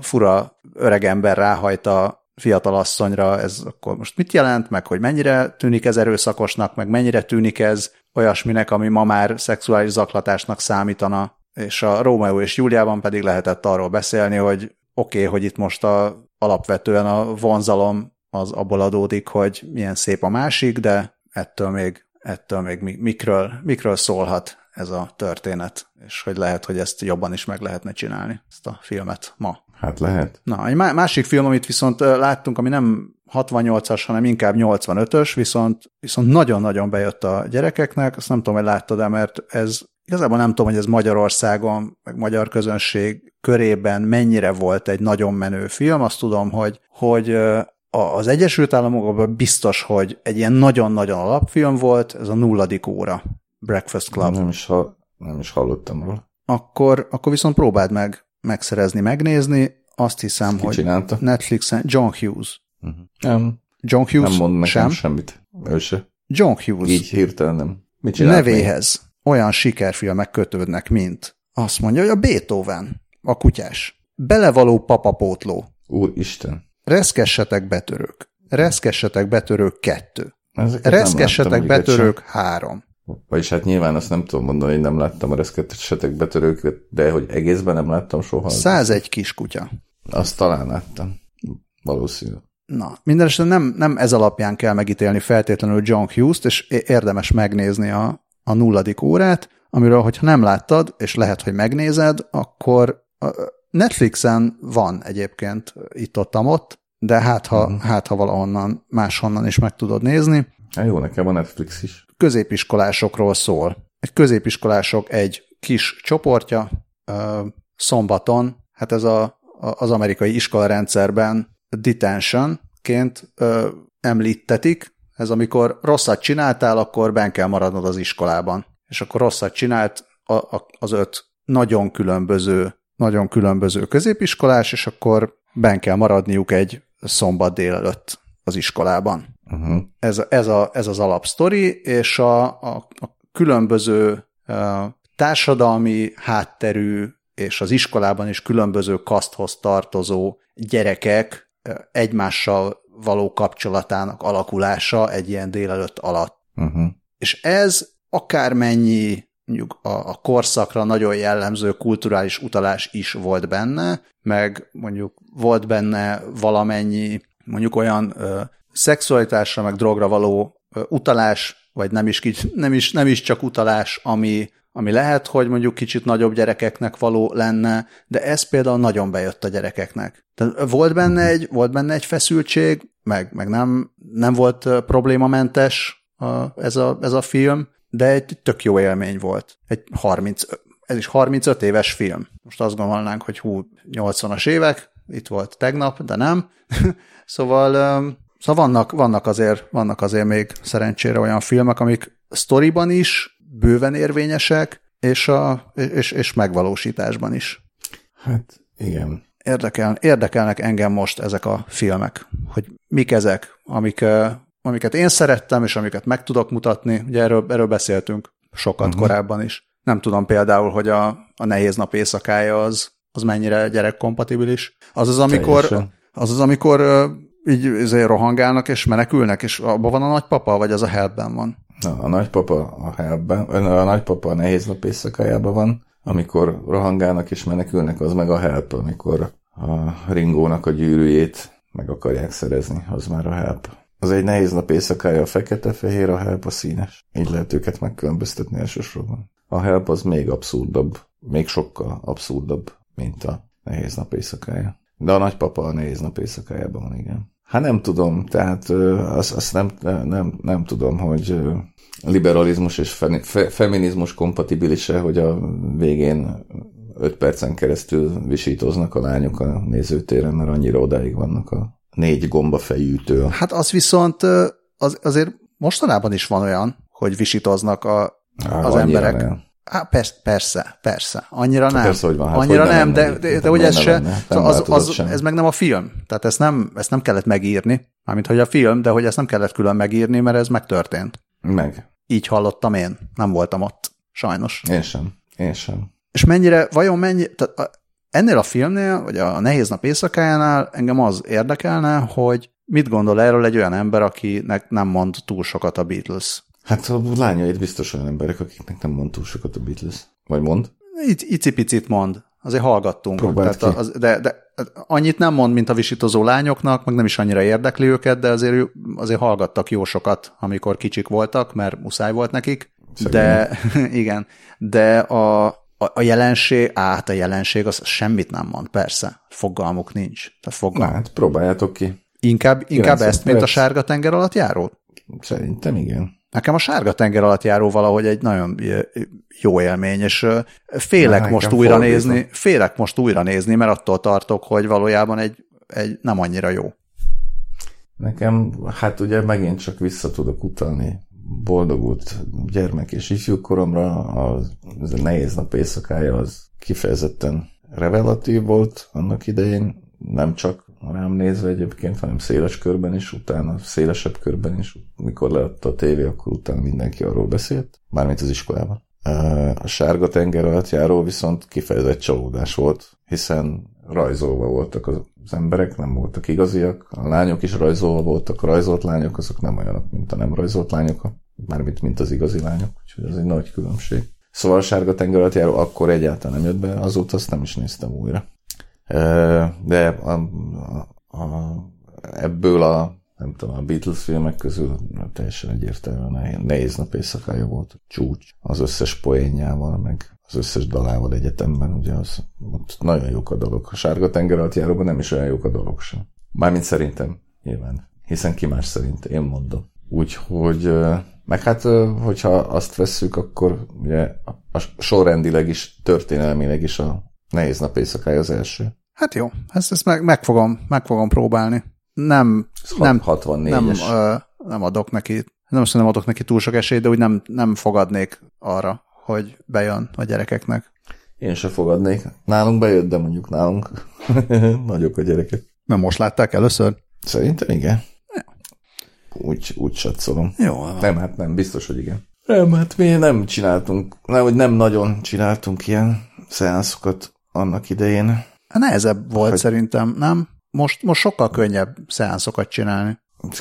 Speaker 1: fura öregember ráhajt a fiatal asszonyra, ez akkor most mit jelent, meg hogy mennyire tűnik ez erőszakosnak, meg mennyire tűnik ez olyasminek, ami ma már szexuális zaklatásnak számítana, és a Rómeó és Júliában pedig lehetett arról beszélni, hogy oké, okay, hogy itt most a, alapvetően a vonzalom az abból adódik, hogy milyen szép a másik, de ettől még, ettől még mikről, mikről szólhat ez a történet, és hogy lehet, hogy ezt jobban is meg lehetne csinálni, ezt a filmet ma.
Speaker 2: Hát lehet.
Speaker 1: Na, egy másik film, amit viszont láttunk, ami nem 68-as, hanem inkább 85-ös, viszont, viszont nagyon-nagyon bejött a gyerekeknek, azt nem tudom, hogy láttad-e, mert ez igazából nem tudom, hogy ez Magyarországon, meg magyar közönség körében mennyire volt egy nagyon menő film, azt tudom, hogy, hogy az Egyesült Államokban biztos, hogy egy ilyen nagyon-nagyon alapfilm volt, ez a nulladik óra, Breakfast Club.
Speaker 2: Nem is, ha, nem is hallottam róla.
Speaker 1: Akkor, akkor viszont próbáld meg megszerezni, megnézni. Azt hiszem,
Speaker 2: Ki
Speaker 1: hogy
Speaker 2: csinálta?
Speaker 1: Netflixen John Hughes.
Speaker 2: Uh-huh. Nem,
Speaker 1: John Hughes
Speaker 2: nem mond nekem
Speaker 1: sem.
Speaker 2: semmit. Ő se.
Speaker 1: John Hughes
Speaker 2: Így hirtelen nem. Mit csinált még?
Speaker 1: nevéhez olyan sikerfilmek kötődnek, mint azt mondja, hogy a Beethoven, a kutyás, belevaló papapótló,
Speaker 2: Úristen.
Speaker 1: Reszkessetek betörők, reszkessetek betörők kettő,
Speaker 2: Ezeket
Speaker 1: reszkessetek betörők három.
Speaker 2: Vagyis hát nyilván azt nem tudom mondani, hogy nem láttam a reszkettesetek betörőket, de hogy egészben nem láttam soha.
Speaker 1: 101 kiskutya.
Speaker 2: Azt talán láttam. Valószínű.
Speaker 1: Na, mindenesetre nem, nem ez alapján kell megítélni feltétlenül John Hughes-t, és érdemes megnézni a, a nulladik órát, amiről, hogyha nem láttad, és lehet, hogy megnézed, akkor Netflixen van egyébként itt-ott-ott, de hát ha,
Speaker 2: Mhm.
Speaker 1: hát ha valahonnan, máshonnan is meg tudod nézni.
Speaker 2: Hát jó, nekem a Netflix is.
Speaker 1: Középiskolásokról szól. Egy középiskolások egy kis csoportja ö, szombaton, hát ez a, a, az amerikai iskolarendszerben detentionként ö, említetik, ez amikor rosszat csináltál, akkor ben kell maradnod az iskolában. És akkor rosszat csinált a, a, az öt nagyon különböző, nagyon különböző középiskolás, és akkor ben kell maradniuk egy szombat délelőtt az iskolában.
Speaker 2: Uh-huh.
Speaker 1: Ez, ez, a, ez az alapsztori, és a, a, a különböző uh, társadalmi hátterű és az iskolában is különböző kaszthoz tartozó gyerekek egymással való kapcsolatának alakulása egy ilyen délelőtt alatt.
Speaker 2: Uh-huh.
Speaker 1: És ez akármennyi mondjuk a, a korszakra nagyon jellemző kulturális utalás is volt benne, meg mondjuk volt benne valamennyi mondjuk olyan ö, szexualitásra, meg drogra való ö, utalás, vagy nem is, nem is, nem is csak utalás, ami, ami lehet, hogy mondjuk kicsit nagyobb gyerekeknek való lenne, de ez például nagyon bejött a gyerekeknek. Tehát volt benne egy, volt benne egy feszültség, meg, meg nem, nem volt problémamentes a, ez, a, ez a film, de egy tök jó élmény volt. Egy 30, ez is 35 éves film. Most azt gondolnánk, hogy hú, 80-as évek, itt volt tegnap, de nem. szóval, szóval vannak, vannak, azért, vannak azért még szerencsére olyan filmek, amik sztoriban is bőven érvényesek, és, a, és, és megvalósításban is.
Speaker 2: Hát igen.
Speaker 1: Érdekel, érdekelnek engem most ezek a filmek, hogy mik ezek, amik, amiket én szerettem, és amiket meg tudok mutatni. Ugye erről, erről beszéltünk sokat uh-huh. korábban is. Nem tudom például, hogy a, a nehéz nap éjszakája az, az mennyire gyerekkompatibilis. Az az, amikor,
Speaker 2: Teljesen.
Speaker 1: az az, amikor így rohangálnak és menekülnek, és abban van a nagypapa, vagy az a helpben van?
Speaker 2: Na, a nagypapa a helpben, a nagypapa a nehéz nap éjszakájában van, amikor rohangálnak és menekülnek, az meg a help, amikor a ringónak a gyűrűjét meg akarják szerezni, az már a help. Az egy nehéz nap éjszakája a fekete-fehér, a help a színes. Így lehet őket megkülönböztetni elsősorban. A help az még abszurdabb, még sokkal abszurdabb, mint a nehéz nap éjszakája. De a nagypapa a nehéz nap éjszakájában van, igen. Hát nem tudom, tehát azt, azt nem, nem, nem tudom, hogy liberalizmus és fe, fe, feminizmus kompatibilise, hogy a végén öt percen keresztül visítoznak a lányok a nézőtéren, mert annyira odáig vannak a négy gombafejűtől.
Speaker 1: Hát az viszont az, azért mostanában is van olyan, hogy visítoznak a,
Speaker 2: Á,
Speaker 1: az emberek.
Speaker 2: nem.
Speaker 1: Há, persze, persze, persze. Annyira nem.
Speaker 2: persze, hogy van, hát
Speaker 1: Annyira
Speaker 2: hogy ne
Speaker 1: nem,
Speaker 2: lenne
Speaker 1: de, de,
Speaker 2: egyébként,
Speaker 1: de hogy ez se,
Speaker 2: lenne, nem
Speaker 1: szóval az, az,
Speaker 2: sem.
Speaker 1: ez meg nem a film. Tehát ezt nem, ezt nem kellett megírni, mármint hogy a film, de hogy ezt nem kellett külön megírni, mert ez megtörtént.
Speaker 2: Meg.
Speaker 1: így hallottam én. Nem voltam ott, sajnos.
Speaker 2: Én sem. Én sem.
Speaker 1: És mennyire, vajon mennyi, tehát ennél a filmnél, vagy a Nehéz Nap éjszakájánál engem az érdekelne, hogy mit gondol erről egy olyan ember, akinek nem mond túl sokat a Beatles.
Speaker 2: Hát a lányait biztos olyan emberek, akiknek nem mond túl sokat a Beatles. Vagy mond?
Speaker 1: Itt icipicit mond. Azért hallgattunk.
Speaker 2: Próbáld
Speaker 1: Tehát az, de, de annyit nem mond, mint a visítozó lányoknak, meg nem is annyira érdekli őket, de azért, azért hallgattak jó sokat, amikor kicsik voltak, mert muszáj volt nekik.
Speaker 2: Szegény.
Speaker 1: De igen, de a, a, a jelenség, át a jelenség, az semmit nem mond, persze. Fogalmuk nincs. Tehát
Speaker 2: Na
Speaker 1: fogalmuk.
Speaker 2: hát próbáljátok ki.
Speaker 1: Inkább, inkább
Speaker 2: 90
Speaker 1: ezt, mint a sárga tenger alatt járó?
Speaker 2: Szerintem igen.
Speaker 1: Nekem a sárga tenger alatt járó valahogy egy nagyon jó élmény, és félek
Speaker 2: Na,
Speaker 1: most újra nézni, félek most újra nézni, mert attól tartok, hogy valójában egy, egy nem annyira jó.
Speaker 2: Nekem, hát ugye megint csak vissza tudok utalni boldogult gyermek és ifjúkoromra, az, az a nehéz nap éjszakája az kifejezetten revelatív volt annak idején, nem csak rám nézve egyébként, hanem széles körben is, utána szélesebb körben is, mikor leadta a tévé, akkor utána mindenki arról beszélt, mármint az iskolában. A sárga tenger alatt járó viszont kifejezett csalódás volt, hiszen rajzolva voltak az emberek, nem voltak igaziak, a lányok is rajzolva voltak, a rajzolt lányok azok nem olyanok, mint a nem rajzolt lányok, mármint mint az igazi lányok, úgyhogy ez egy nagy különbség. Szóval a sárga tenger alatt járó akkor egyáltalán nem jött be, azóta azt nem is néztem újra. De a, a, a, ebből a nem tudom, a Beatles filmek közül teljesen egyértelműen nehéz, nehéz nap éjszakája volt. Csúcs az összes poénjával, meg az összes dalával egyetemben, ugye az ott nagyon jók a dalok. A sárga tenger alatt járóban nem is olyan jók a dalok sem. Mármint szerintem, nyilván. Hiszen ki más szerint, én mondom. Úgyhogy, meg hát, hogyha azt vesszük, akkor ugye a sorrendileg is, történelmileg is a nehéz nap éjszakája az első.
Speaker 1: Hát jó, ezt, ezt meg, meg, fogom, meg fogom próbálni. Nem,
Speaker 2: Ez
Speaker 1: nem,
Speaker 2: 64-es.
Speaker 1: nem, ö, nem adok neki, nem azt nem adok neki túl sok esélyt, de úgy nem, nem fogadnék arra, hogy bejön a gyerekeknek.
Speaker 2: Én se fogadnék. Nálunk bejött, de mondjuk nálunk nagyok a gyerekek.
Speaker 1: Mert most látták először?
Speaker 2: Szerintem igen. Úgy, úgy satszolom.
Speaker 1: Jó,
Speaker 2: Nem, hát nem, biztos, hogy igen. Nem, hát mi nem csináltunk, nem, hogy nem nagyon csináltunk ilyen szeánszokat annak idején.
Speaker 1: nehezebb volt
Speaker 2: Hogy-
Speaker 1: szerintem, nem? Most, most sokkal könnyebb szeánszokat csinálni.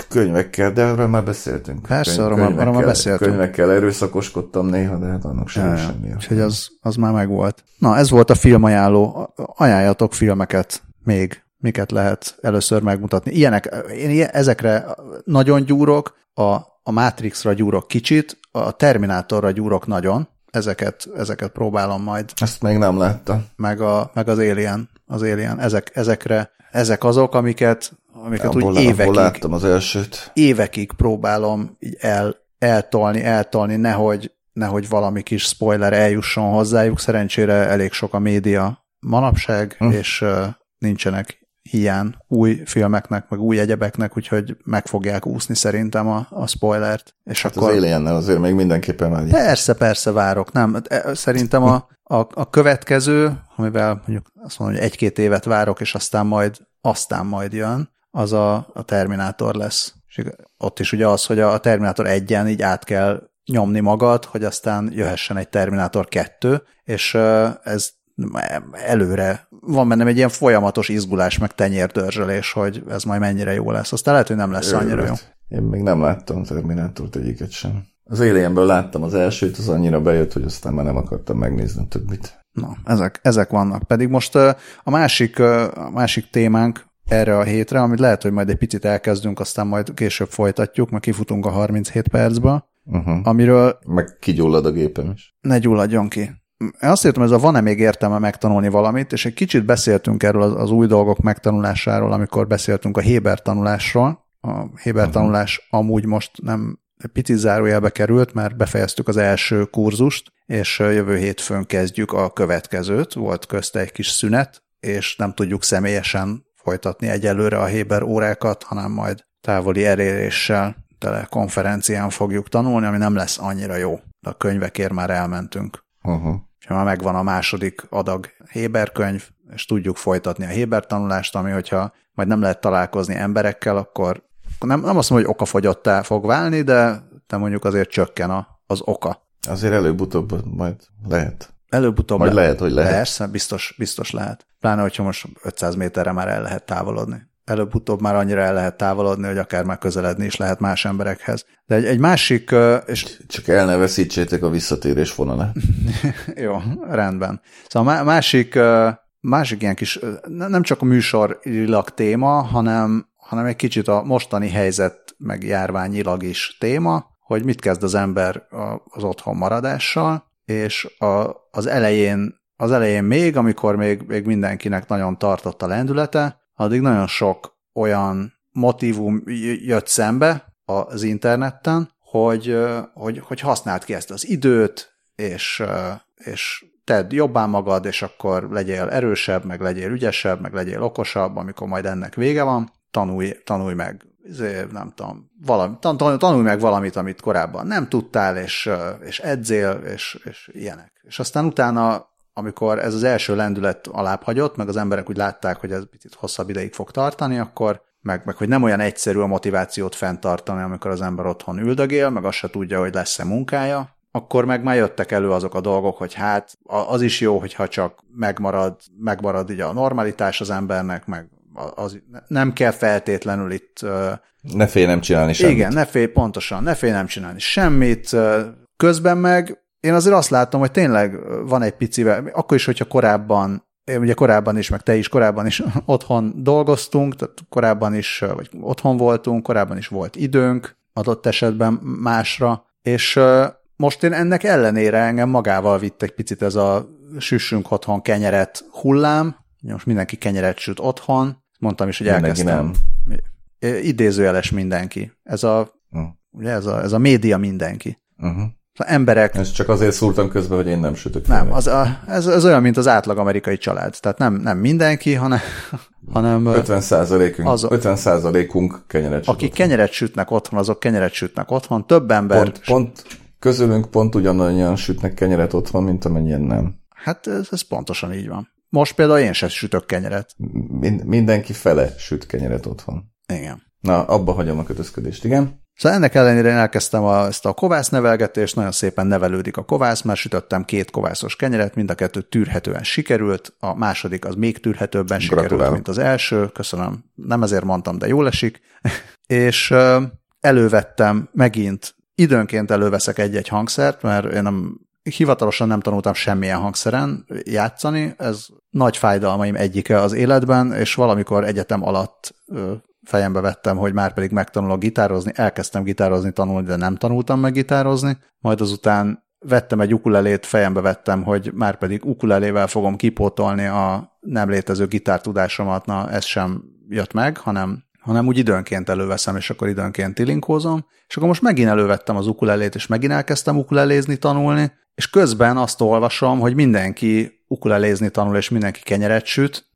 Speaker 2: Könyvekkel, de erről már beszéltünk.
Speaker 1: Persze, arról már- arról már beszéltünk.
Speaker 2: Könyvekkel erőszakoskodtam néha, de hát annak semmi
Speaker 1: Ja,
Speaker 2: semmi.
Speaker 1: Úgyhogy az, az már megvolt. Na, ez volt a filmajánló. Ajánljatok filmeket még, miket lehet először megmutatni. Ilyenek, én ilyen, ezekre nagyon gyúrok, a, a Matrixra gyúrok kicsit, a Terminátorra gyúrok nagyon, ezeket, ezeket próbálom majd,
Speaker 2: Ezt még nem láttam.
Speaker 1: meg, a, meg az Alien, az Alien, ezek, ezekre, ezek azok, amiket, amiket
Speaker 2: Abból,
Speaker 1: úgy
Speaker 2: abból
Speaker 1: évekig,
Speaker 2: láttam az elsőt.
Speaker 1: évekig próbálom így el, eltolni, eltolni, nehogy, nehogy valami kis spoiler eljusson hozzájuk. Szerencsére elég sok a média manapság,
Speaker 2: Hm.
Speaker 1: és nincsenek hiány új filmeknek, meg új egyebeknek, úgyhogy meg fogják úszni szerintem a, a spoilert. És
Speaker 2: Hát
Speaker 1: akkor
Speaker 2: az Aliennel azért még mindenképpen már
Speaker 1: Persze, persze várok. Nem, e- szerintem a, a, a következő, amivel mondjuk azt mondom, hogy egy-két évet várok, és aztán majd, aztán majd jön, az a, a Terminátor lesz. És ott is ugye az, hogy a, Terminátor egyen így át kell nyomni magad, hogy aztán jöhessen egy Terminátor 2, és ez előre van bennem egy ilyen folyamatos izgulás, meg tenyérdörzsölés, hogy ez majd mennyire jó lesz. Aztán lehet, hogy nem lesz annyira jó.
Speaker 2: Én még nem láttam Terminátort egyiket sem. Az Alienből láttam az elsőt, az annyira bejött, hogy aztán már nem akartam megnézni többit.
Speaker 1: Na, ezek, ezek vannak. Pedig most a másik, a másik témánk erre a hétre, amit lehet, hogy majd egy picit elkezdünk, aztán majd később folytatjuk, mert kifutunk a 37 percbe,
Speaker 2: Uh-huh.
Speaker 1: amiről
Speaker 2: Meg kigyullad a gépem is.
Speaker 1: ne gyulladjon ki. Azt értem, ez a van-e még értelme megtanulni valamit, és egy kicsit beszéltünk erről az, az új dolgok megtanulásáról, amikor beszéltünk a Héber tanulásról. A Héber uh-huh. tanulás amúgy most nem egy picit zárójelbe került, mert befejeztük az első kurzust, és jövő hétfőn kezdjük a következőt. Volt közte egy kis szünet, és nem tudjuk személyesen folytatni egyelőre a Héber órákat, hanem majd távoli eléréssel telekonferencián fogjuk tanulni, ami nem lesz annyira jó. De a könyvekért már elmentünk.
Speaker 2: Uh-huh.
Speaker 1: És már megvan a második adag Héber könyv, és tudjuk folytatni a Héber tanulást, ami hogyha majd nem lehet találkozni emberekkel, akkor nem, nem azt mondom, hogy okafogyottá fog válni, de, de mondjuk azért csökken a, az oka.
Speaker 2: Azért előbb-utóbb majd lehet.
Speaker 1: Előbb-utóbb
Speaker 2: Majd lehet, hogy lehet.
Speaker 1: Persze, biztos, biztos lehet. Pláne, hogyha most 500 méterre már el lehet távolodni. Előbb-utóbb már annyira el lehet távolodni, hogy akár már közeledni is lehet más emberekhez. De egy, egy másik, és
Speaker 2: Csak el ne veszítsétek a visszatérés vonalát.
Speaker 1: Jó, rendben. Szóval a másik, másik ilyen kis, nem csak a műsorilag téma, hanem, hanem egy kicsit a mostani helyzet, meg járványilag is téma, hogy mit kezd az ember az otthon maradással, és a, az elején, az elején még, amikor még, még mindenkinek nagyon tartott a lendülete, addig nagyon sok olyan motivum jött szembe az interneten, hogy, hogy, hogy használd ki ezt az időt, és, és tedd jobbá magad, és akkor legyél erősebb, meg legyél ügyesebb, meg legyél okosabb, amikor majd ennek vége van, tanulj, tanulj meg, izé, nem tudom, valami, tan- tan- tanulj meg valamit, amit korábban nem tudtál, és, és edzél, és, és ilyenek. És aztán utána, amikor ez az első lendület alább hagyott, meg az emberek úgy látták, hogy ez picit hosszabb ideig fog tartani, akkor meg, meg hogy nem olyan egyszerű a motivációt fenntartani, amikor az ember otthon üldögél, meg azt se tudja, hogy lesz-e munkája, akkor meg már jöttek elő azok a dolgok, hogy hát az is jó, hogyha csak megmarad, megmarad így a normalitás az embernek, meg az, nem kell feltétlenül itt
Speaker 2: Ne félj nem csinálni semmit.
Speaker 1: igen, ne félj, pontosan, ne félj nem csinálni semmit. Közben meg én azért azt látom, hogy tényleg van egy picivel, akkor is, hogyha korábban, ugye korábban is, meg te is korábban is otthon dolgoztunk, tehát korábban is, vagy otthon voltunk, korábban is volt időnk adott esetben másra, és most én ennek ellenére engem magával vitt egy picit ez a süssünk otthon kenyeret hullám, most mindenki kenyeret süt otthon, mondtam is, hogy
Speaker 2: Mindenki
Speaker 1: elkezdtem.
Speaker 2: nem.
Speaker 1: Idézőjeles mindenki. Ez a,
Speaker 2: Hm.
Speaker 1: ugye ez a, ez a média mindenki.
Speaker 2: Uh-huh.
Speaker 1: Az emberek,
Speaker 2: Ezt csak azért szúrtam közbe, hogy én nem sütök.
Speaker 1: nem, az a, ez, ez olyan, mint az átlag amerikai család. Tehát nem, nem mindenki, hanem, hanem
Speaker 2: 50 százalékunk,
Speaker 1: Az-
Speaker 2: 50 százalékunk kenyeret süt
Speaker 1: akik kenyeret sütnek otthon, azok kenyeret sütnek otthon. Több ember,
Speaker 2: Pont, pont közülünk pont ugyanannyian sütnek kenyeret otthon, mint amennyien nem.
Speaker 1: hát ez, ez pontosan így van. Most például én sem sütök kenyeret.
Speaker 2: Mind, mindenki fele süt kenyeret otthon.
Speaker 1: Igen.
Speaker 2: Na, abba hagyom a kötözködést, igen.
Speaker 1: Szóval ennek ellenére elkezdtem a, ezt a kovász nevelgetést, nagyon szépen nevelődik a kovász, már sütöttem két kovászos kenyeret, mind a kettő tűrhetően sikerült, a második az még tűrhetőbben sikerült,
Speaker 2: Gratulálok.
Speaker 1: mint az első, köszönöm, nem ezért mondtam, de jól esik, és elővettem megint, időnként előveszek egy-egy hangszert, mert én nem, hivatalosan nem tanultam semmilyen hangszeren játszani, ez nagy fájdalmaim egyike az életben, és valamikor egyetem alatt fejembe vettem, hogy már pedig megtanulok gitározni, elkezdtem gitározni, tanulni, de nem tanultam meg gitározni, majd azután vettem egy ukulelét, fejembe vettem, hogy már pedig ukulelével fogom kipótolni a nem létező gitártudásomat, na ez sem jött meg, hanem, hanem úgy időnként előveszem, és akkor időnként tilinkózom, és akkor most megint elővettem az ukulelét, és megint elkezdtem ukulelézni, tanulni, és közben azt olvasom, hogy mindenki ukulelézni tanul, és mindenki kenyeret süt,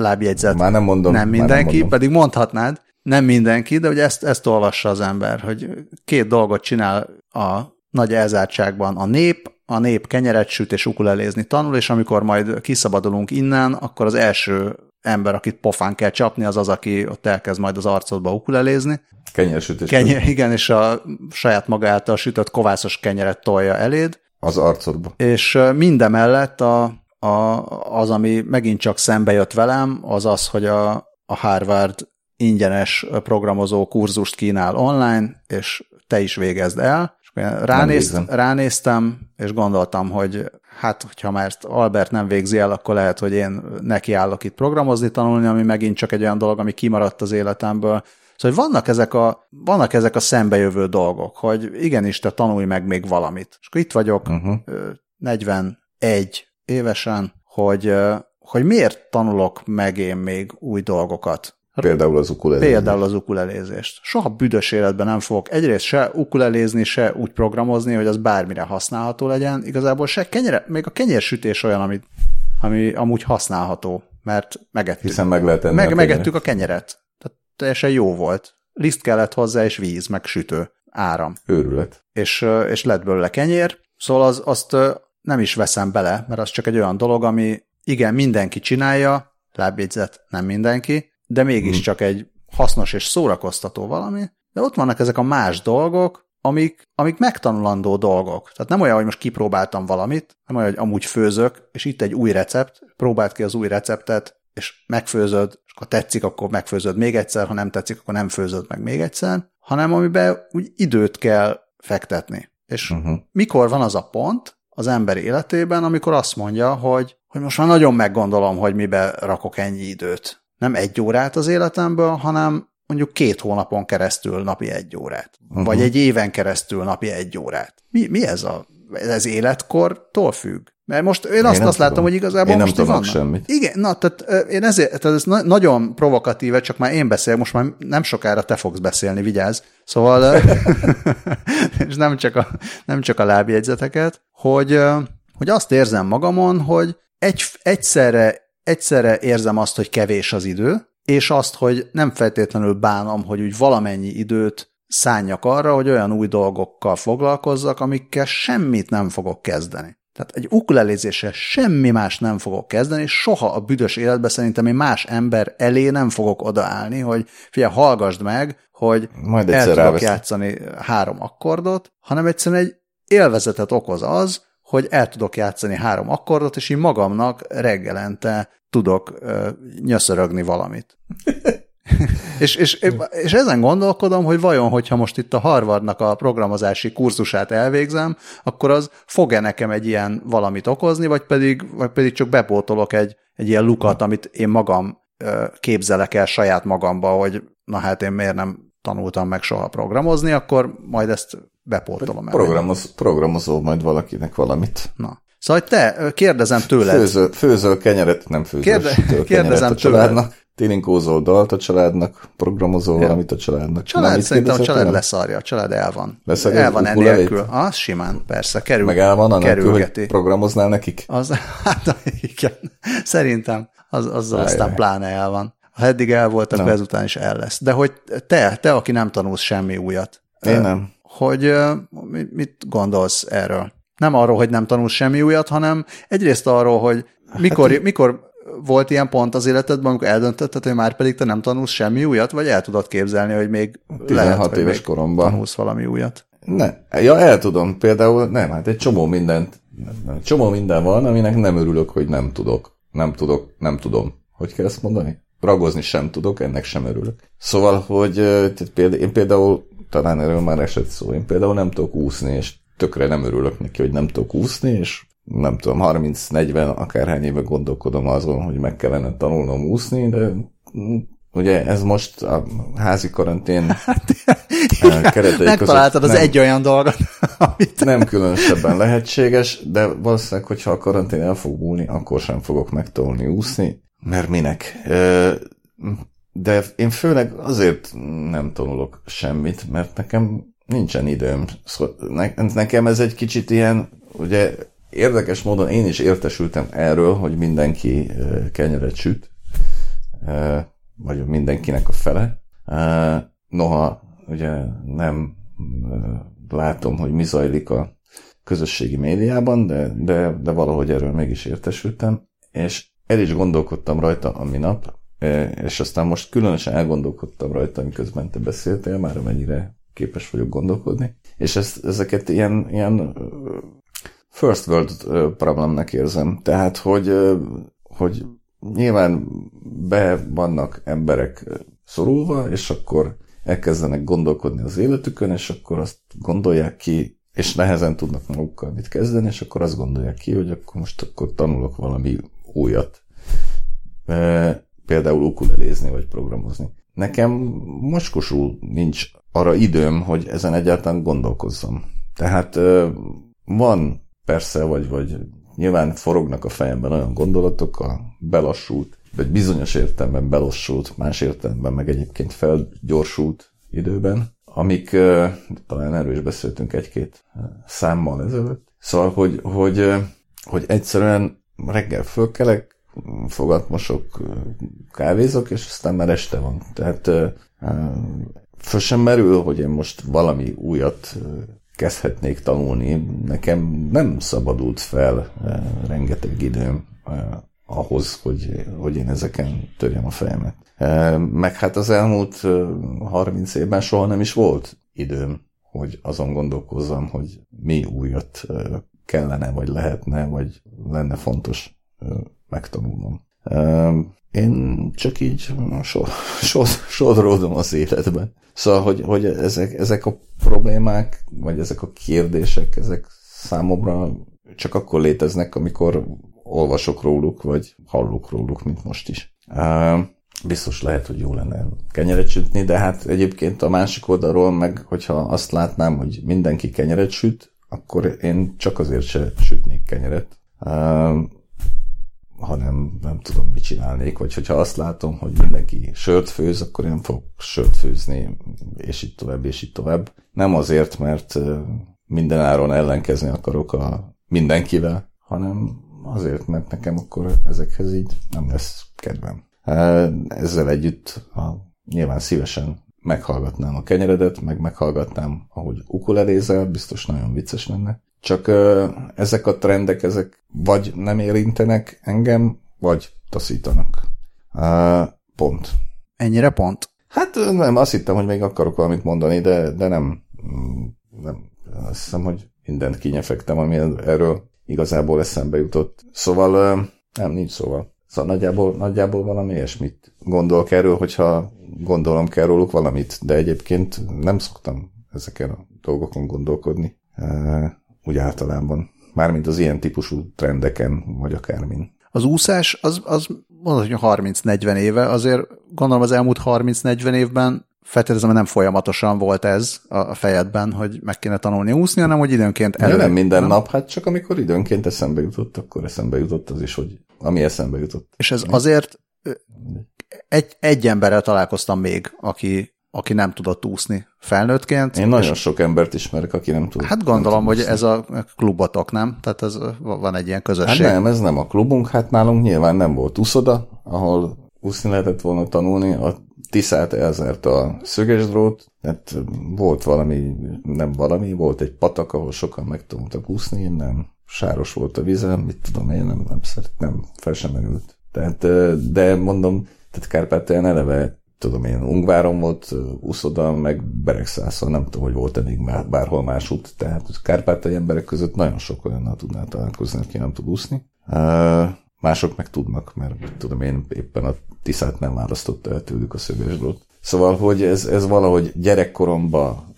Speaker 1: lábjegyzet
Speaker 2: Már nem mondom.
Speaker 1: nem mindenki,
Speaker 2: mondom.
Speaker 1: pedig mondhatnád, nem mindenki, de ugye ezt, ezt olvassa az ember, hogy két dolgot csinál a nagy elzártságban a nép, a nép kenyeret süt és ukulelézni tanul, és amikor majd kiszabadulunk innen, akkor az első ember, akit pofán kell csapni, az az, aki ott elkezd majd az arcodba ukulelézni.
Speaker 2: Kenyersütés.
Speaker 1: Kenyer, igen, és a saját maga által sütött kovászos kenyeret tolja eléd,
Speaker 2: Az arcodba.
Speaker 1: és mindemellett a, a, az, ami megint csak szembe jött velem, az az, hogy a, a Harvard ingyenes programozó kurzust kínál online, és te is végezd el. És ránézt, ránéztem, és gondoltam, hogy hát, hogyha már Albert nem végzi el, akkor lehet, hogy én nekiállok itt programozni, tanulni, ami megint csak egy olyan dolog, ami kimaradt az életemből. Szóval hogy vannak ezek a, vannak ezek a szembejövő dolgok, hogy igenis, te tanulj meg még valamit. És akkor itt vagyok,
Speaker 2: Uh-huh.
Speaker 1: ö, 41 évesen, hogy, hogy miért tanulok meg én még új dolgokat.
Speaker 2: Például az ukulele.
Speaker 1: Például az ukulelézést. Soha büdös életben nem fogok egyrészt se ukulelézni, se úgy programozni, hogy az bármire használható legyen. Igazából se kenyere, még a kenyérsütés olyan, ami, ami amúgy használható, mert megettük.
Speaker 2: Hiszen meg lehet enni
Speaker 1: Meg,
Speaker 2: a kenyeret.
Speaker 1: megettük a kenyeret. Tehát teljesen jó volt. Liszt kellett hozzá, és víz, meg sütő, áram
Speaker 2: Őrület.
Speaker 1: és, és lett belőle kenyér, szóval az, azt nem is veszem bele, mert az csak egy olyan dolog, ami igen, mindenki csinálja, lábjegyzet nem mindenki, de mégiscsak egy hasznos és szórakoztató valami, de ott vannak ezek a más dolgok, amik, amik megtanulandó dolgok. Tehát nem olyan, hogy most kipróbáltam valamit, nem olyan, hogy amúgy főzök, és itt egy új recept, próbáld ki az új receptet, és megfőzöd, és ha tetszik, akkor megfőzöd még egyszer, ha nem tetszik, akkor nem főzöd meg még egyszer, hanem amiben úgy időt kell fektetni. És uh-huh. mikor van az a pont az ember életében, amikor azt mondja, hogy, hogy most már nagyon meggondolom, hogy mibe rakok ennyi időt. Nem egy órát az életemből, hanem mondjuk két hónapon keresztül napi egy órát. Uh-huh. Vagy egy éven keresztül napi egy órát. Mi, mi ez a ez életkortól függ? Mert most én, én azt, azt látom, hogy igazából
Speaker 2: én nem
Speaker 1: most
Speaker 2: tudok semmit.
Speaker 1: Igen, na, tehát én ezért, tehát ez na, nagyon provokatíve, csak már én beszélek, most már nem sokára te fogsz beszélni, vigyázz. Szóval, és nem csak a, nem csak a lábjegyzeteket, hogy, hogy azt érzem magamon, hogy egy, egyszerre, egyszerre érzem azt, hogy kevés az idő, és azt, hogy nem feltétlenül bánom, hogy úgy valamennyi időt szálljak arra, hogy olyan új dolgokkal foglalkozzak, amikkel semmit nem fogok kezdeni. Tehát egy ukulelézéssel semmi más nem fogok kezdeni, és soha a büdös életben szerintem én más ember elé nem fogok odaállni, hogy figyelj, hallgassd meg, hogy
Speaker 2: Majd
Speaker 1: el tudok
Speaker 2: ráveszem.
Speaker 1: játszani három akkordot, hanem egyszerűen egy élvezetet okoz az, hogy el tudok játszani három akkordot, és én magamnak reggelente tudok uh, nyöszörögni valamit. és, és, és ezen gondolkodom, hogy vajon, hogyha most itt a Harvardnak a programozási kurzusát elvégzem, akkor az fog-e nekem egy ilyen valamit okozni, vagy pedig, vagy pedig csak bepótolok egy, egy ilyen lukat, amit én magam képzelek el saját magamba, hogy na hát én miért nem tanultam meg soha programozni, akkor majd ezt bepótolom el.
Speaker 2: Programoz, programozol majd valakinek valamit.
Speaker 1: Na. Szóval te, kérdezem tőled.
Speaker 2: Főzöl, főzöl kenyeret, nem főzöl
Speaker 1: Kérde, kérdezem
Speaker 2: a Tilinkózol dalt a családnak, programozol ja. valamit a családnak.
Speaker 1: Család, Na, szerintem a család leszarja, a család el van. Leszarja el van ennélkül. Az simán, persze, kerül,
Speaker 2: Meg el van anélkül, hogy programoznál nekik?
Speaker 1: Az, hát igen, szerintem az, azzal Ajaj. aztán pláne el van. Ha eddig el volt, akkor ezután is el lesz. De hogy te, te, aki nem tanulsz semmi újat.
Speaker 2: Én nem.
Speaker 1: Hogy mit gondolsz erről? Nem arról, hogy nem tanulsz semmi újat, hanem egyrészt arról, hogy mikor, hát, mikor volt ilyen pont az életedben, amikor eldöntötted, hogy már pedig te nem tanulsz semmi újat, vagy el tudod képzelni, hogy még
Speaker 2: 16 lehet, éves még koromban
Speaker 1: tanulsz valami újat?
Speaker 2: Ne, ja, el tudom. Például nem, hát egy csomó mindent, csomó minden van, aminek nem örülök, hogy nem tudok. Nem tudok, nem tudom. Hogy kell ezt mondani? Ragozni sem tudok, ennek sem örülök. Szóval, hogy például, én például, talán erről már esett szó, én például nem tudok úszni, és tökre nem örülök neki, hogy nem tudok úszni, és nem tudom, 30-40 akárhány éve gondolkodom azon, hogy meg kellene tanulnom úszni, de ugye ez most a házi karantén hát,
Speaker 1: keretei Megtaláltad az nem, egy olyan dolgot, amit...
Speaker 2: Nem különösebben lehetséges, de valószínűleg, hogyha a karantén el fog múlni, akkor sem fogok megtanulni úszni, mert minek? De én főleg azért nem tanulok semmit, mert nekem nincsen időm. Szóval nekem ez egy kicsit ilyen, ugye érdekes módon én is értesültem erről, hogy mindenki kenyeret süt, vagy mindenkinek a fele. Noha ugye nem látom, hogy mi zajlik a közösségi médiában, de, de, de valahogy erről mégis értesültem, és el is gondolkodtam rajta a minap, és aztán most különösen elgondolkodtam rajta, miközben te beszéltél, már amennyire képes vagyok gondolkodni, és ezt, ezeket ilyen, ilyen first world problemnek érzem. Tehát, hogy, hogy nyilván be vannak emberek szorulva, és akkor elkezdenek gondolkodni az életükön, és akkor azt gondolják ki, és nehezen tudnak magukkal mit kezdeni, és akkor azt gondolják ki, hogy akkor most akkor tanulok valami újat. Például ukulelézni, vagy programozni. Nekem moskosul nincs arra időm, hogy ezen egyáltalán gondolkozzam. Tehát van persze, vagy, vagy nyilván forognak a fejemben olyan gondolatok, a belassult, vagy bizonyos értelemben belassult, más értelemben meg egyébként felgyorsult időben, amik talán erről is beszéltünk egy-két számmal ezelőtt. Szóval, hogy, hogy, hogy egyszerűen reggel fölkelek, fogat mosok, kávézok, és aztán már este van. Tehát föl sem merül, hogy én most valami újat kezdhetnék tanulni. Nekem nem szabadult fel eh, rengeteg időm eh, ahhoz, hogy, hogy én ezeken törjem a fejemet. Eh, meg hát az elmúlt 30 évben soha nem is volt időm, hogy azon gondolkozzam, hogy mi újat kellene, vagy lehetne, vagy lenne fontos megtanulnom. Én csak így so, so, sodródom az életben. Szóval, hogy, hogy ezek, ezek a problémák, vagy ezek a kérdések, ezek számomra csak akkor léteznek, amikor olvasok róluk, vagy hallok róluk, mint most is. Biztos lehet, hogy jó lenne kenyeret sütni, de hát egyébként a másik oldalról meg, hogyha azt látnám, hogy mindenki kenyeret süt, akkor én csak azért se sütnék kenyeret, hanem nem tudom, mit csinálnék, vagy hogyha azt látom, hogy mindenki sört főz, akkor én fogok sört főzni, és így tovább, és így tovább. Nem azért, mert mindenáron ellenkezni akarok a mindenkivel, hanem azért, mert nekem akkor ezekhez így nem lesz kedvem. Ezzel együtt a, nyilván szívesen meghallgatnám a kenyeredet, meg meghallgatnám, ahogy ukulelézel, biztos nagyon vicces lenne. Csak ö, ezek a trendek, ezek vagy nem érintenek engem, vagy taszítanak. Uh, pont.
Speaker 1: Ennyire pont?
Speaker 2: Hát nem, azt hittem, hogy még akarok valamit mondani, de, de nem, nem. Azt hiszem, hogy mindent kinyefektem, ami erről igazából eszembe jutott. Szóval nem, nincs szóval. Szóval nagyjából, nagyjából valami ilyesmit gondolok erről, hogyha gondolom kell róluk valamit, de egyébként nem szoktam ezeken a dolgokon gondolkodni. Úgy általában. Mármint az ilyen típusú trendeken, vagy akármin.
Speaker 1: Az úszás, az, az mondod, hogy 30-40 éve, azért gondolom az elmúlt 30-40 évben feltételezem, nem folyamatosan volt ez a fejedben, hogy meg kéne tanulni úszni, hanem hogy időnként
Speaker 2: elő. nem minden nem? nap, hát csak amikor időnként eszembe jutott, akkor eszembe jutott az is, hogy ami eszembe jutott.
Speaker 1: És ez azért egy, egy emberrel találkoztam még, aki, aki nem tudott úszni felnőttként.
Speaker 2: Én nagyon sok embert ismerek, aki nem tud.
Speaker 1: Hát gondolom, hogy ez a klubotok, nem? Tehát ez van egy ilyen közösség.
Speaker 2: Hát nem, ez nem a klubunk, hát nálunk nyilván nem volt úszoda, ahol úszni lehetett volna tanulni, a Tiszát elzárt a szöges drót, tehát volt valami, nem valami, volt egy patak, ahol sokan meg tudtak úszni, nem sáros volt a vizem, mit tudom én, nem, nem, szeret, nem fel sem merült. Tehát, de mondom, tehát Kárpátalján eleve, tudom én, Ungváron volt úszoda, meg Beregszászon, nem tudom, hogy volt eddig már bárhol másút, tehát Kárpátai emberek között nagyon sok olyannal tudnál találkozni, aki nem tud úszni. Mások meg tudnak, mert tudom én éppen a Tiszát nem választotta el tőlük a szögesdrót. Szóval, hogy ez, ez valahogy gyerekkoromban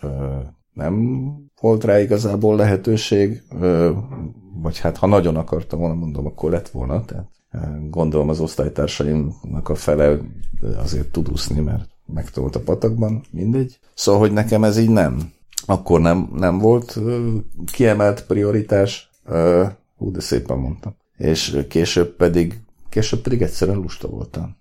Speaker 2: nem volt rá igazából lehetőség, ö, vagy hát ha nagyon akartam volna, mondom, akkor lett volna, tehát gondolom az osztálytársaimnak a fele azért tud úszni, mert megtanult a patakban, mindegy. Szóval, hogy nekem ez így nem. Akkor nem, nem volt kiemelt prioritás, hú, de szépen mondtam. És később pedig, később pedig egyszerűen lusta voltam.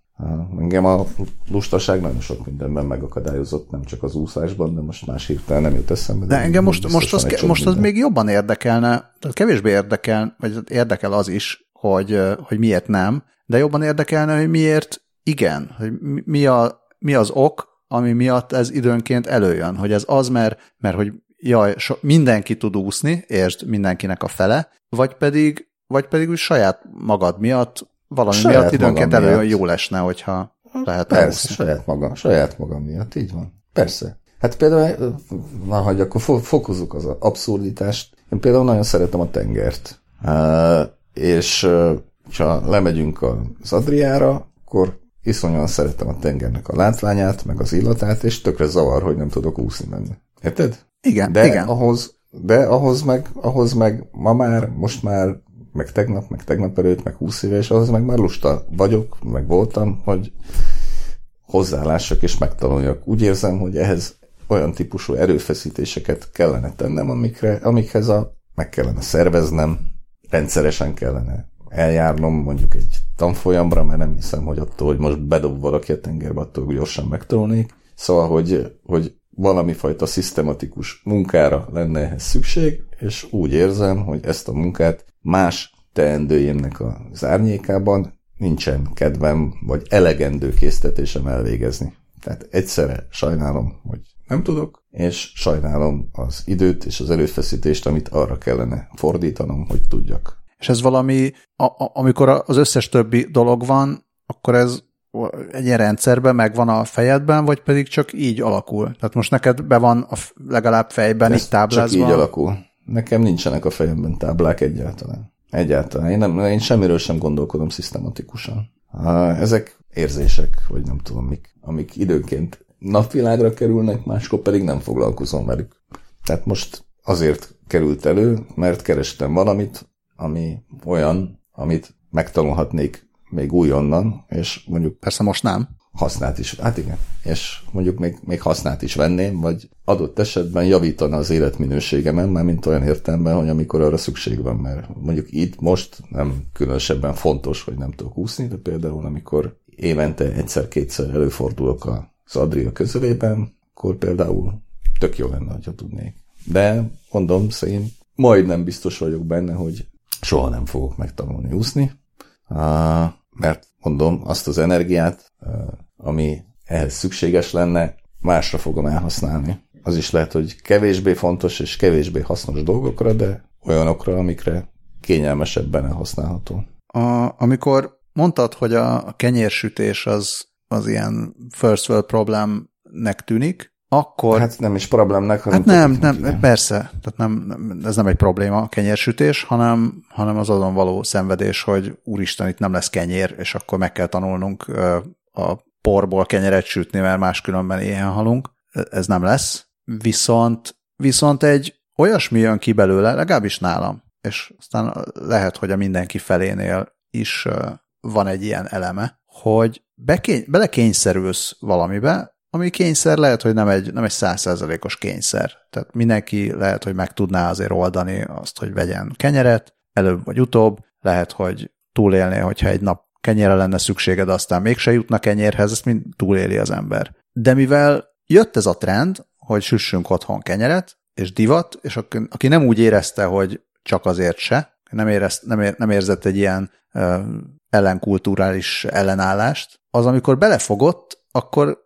Speaker 2: Engem a lustaság nagyon sok mindenben megakadályozott, nem csak az úszásban, de most más hirtelen nem jut eszembe.
Speaker 1: De, de engem most, most, az, most az még jobban érdekelne, tehát kevésbé érdekel, vagy érdekel az is, hogy, hogy miért nem, de jobban érdekelne, hogy miért igen, hogy mi, a, mi az ok, ami miatt ez időnként előjön, hogy ez az, mert, mert hogy jaj, so, mindenki tud úszni, és mindenkinek a fele, vagy pedig, vagy pedig úgy saját magad miatt valami saját miatt időnként előjön jó lesne, hogyha lehet
Speaker 2: Persze, úszni. saját magam, saját magam miatt, így van. Persze. Hát például, na, hogy akkor fokozzuk az abszurditást. Én például nagyon szeretem a tengert. És ha lemegyünk az Adriára, akkor iszonyan szeretem a tengernek a látványát, meg az illatát, és tökre zavar, hogy nem tudok úszni benne. Érted?
Speaker 1: Igen,
Speaker 2: de
Speaker 1: igen.
Speaker 2: Ahhoz, de ahhoz meg, ahhoz meg ma már, most már, meg tegnap, meg tegnap előtt, meg húsz éves, ahhoz meg már lusta vagyok, meg voltam, hogy hozzálássak és megtanuljak. Úgy érzem, hogy ehhez olyan típusú erőfeszítéseket kellene tennem, amikre, amikhez a, meg kellene szerveznem, rendszeresen kellene eljárnom mondjuk egy tanfolyamra, mert nem hiszem, hogy attól, hogy most bedob valaki a tengerbe, attól gyorsan megtanulnék. Szóval, hogy, hogy valami fajta szisztematikus munkára lenne ehhez szükség, és úgy érzem, hogy ezt a munkát más teendőjémnek az árnyékában nincsen kedvem, vagy elegendő késztetésem elvégezni. Tehát egyszerre sajnálom, hogy nem tudok, és sajnálom az időt és az előfeszítést, amit arra kellene fordítanom, hogy tudjak.
Speaker 1: És ez valami, a, a, amikor az összes többi dolog van, akkor ez egy ilyen rendszerben megvan a fejedben, vagy pedig csak így alakul? Tehát most neked be van a, legalább fejben
Speaker 2: Ez
Speaker 1: itt táblázva?
Speaker 2: Csak így alakul. Nekem nincsenek a fejemben táblák egyáltalán. Egyáltalán. Én, nem, én semmiről sem gondolkodom szisztematikusan. Ezek érzések, vagy nem tudom mik, amik időnként napvilágra kerülnek, máskor pedig nem foglalkozom velük. Tehát most azért került elő, mert kerestem valamit, ami olyan, amit megtanulhatnék még újonnan, és mondjuk...
Speaker 1: Persze most nem.
Speaker 2: Hasznát is, hát igen, és mondjuk még, még hasznát is venném, vagy adott esetben javítana az életminőségemen, már mint olyan értelemben, hogy amikor arra szükség van, mert mondjuk itt most nem különösebben fontos, hogy nem tudok úszni, de például amikor évente egyszer-kétszer előfordulok az Adria közelében, akkor például tök jó lenne, ha tudnék. De mondom, szerint majdnem biztos vagyok benne, hogy soha nem fogok megtanulni úszni, mert mondom, azt az energiát, ami ehhez szükséges lenne, másra fogom elhasználni. Az is lehet, hogy kevésbé fontos és kevésbé hasznos dolgokra, de olyanokra, amikre kényelmesebben elhasználható.
Speaker 1: A, amikor mondtad, hogy a kenyérsütés az, az ilyen first world problemnek tűnik, akkor...
Speaker 2: Hát nem is problémnek,
Speaker 1: hanem... Hát nem, nem, nem, persze, tehát nem, nem, ez nem egy probléma a kenyérsütés, hanem, hanem az azon való szenvedés, hogy úristen, itt nem lesz kenyér, és akkor meg kell tanulnunk a porból kenyeret sütni, mert máskülönben éhen halunk. Ez nem lesz. Viszont, viszont egy olyasmi jön ki belőle, legalábbis nálam, és aztán lehet, hogy a mindenki felénél is van egy ilyen eleme, hogy bekény, belekényszerülsz valamibe, ami kényszer lehet, hogy nem egy, nem egy százszerzalékos kényszer. Tehát mindenki lehet, hogy meg tudná azért oldani azt, hogy vegyen kenyeret, előbb vagy utóbb, lehet, hogy túlélné, hogyha egy nap kenyére lenne szükséged, aztán mégse jutna kenyérhez, ezt mind túléli az ember. De mivel jött ez a trend, hogy süssünk otthon kenyeret, és divat, és aki, nem úgy érezte, hogy csak azért se, nem, érezt, nem, ér, nem érzett egy ilyen ellenkulturális ellenállást, az amikor belefogott, akkor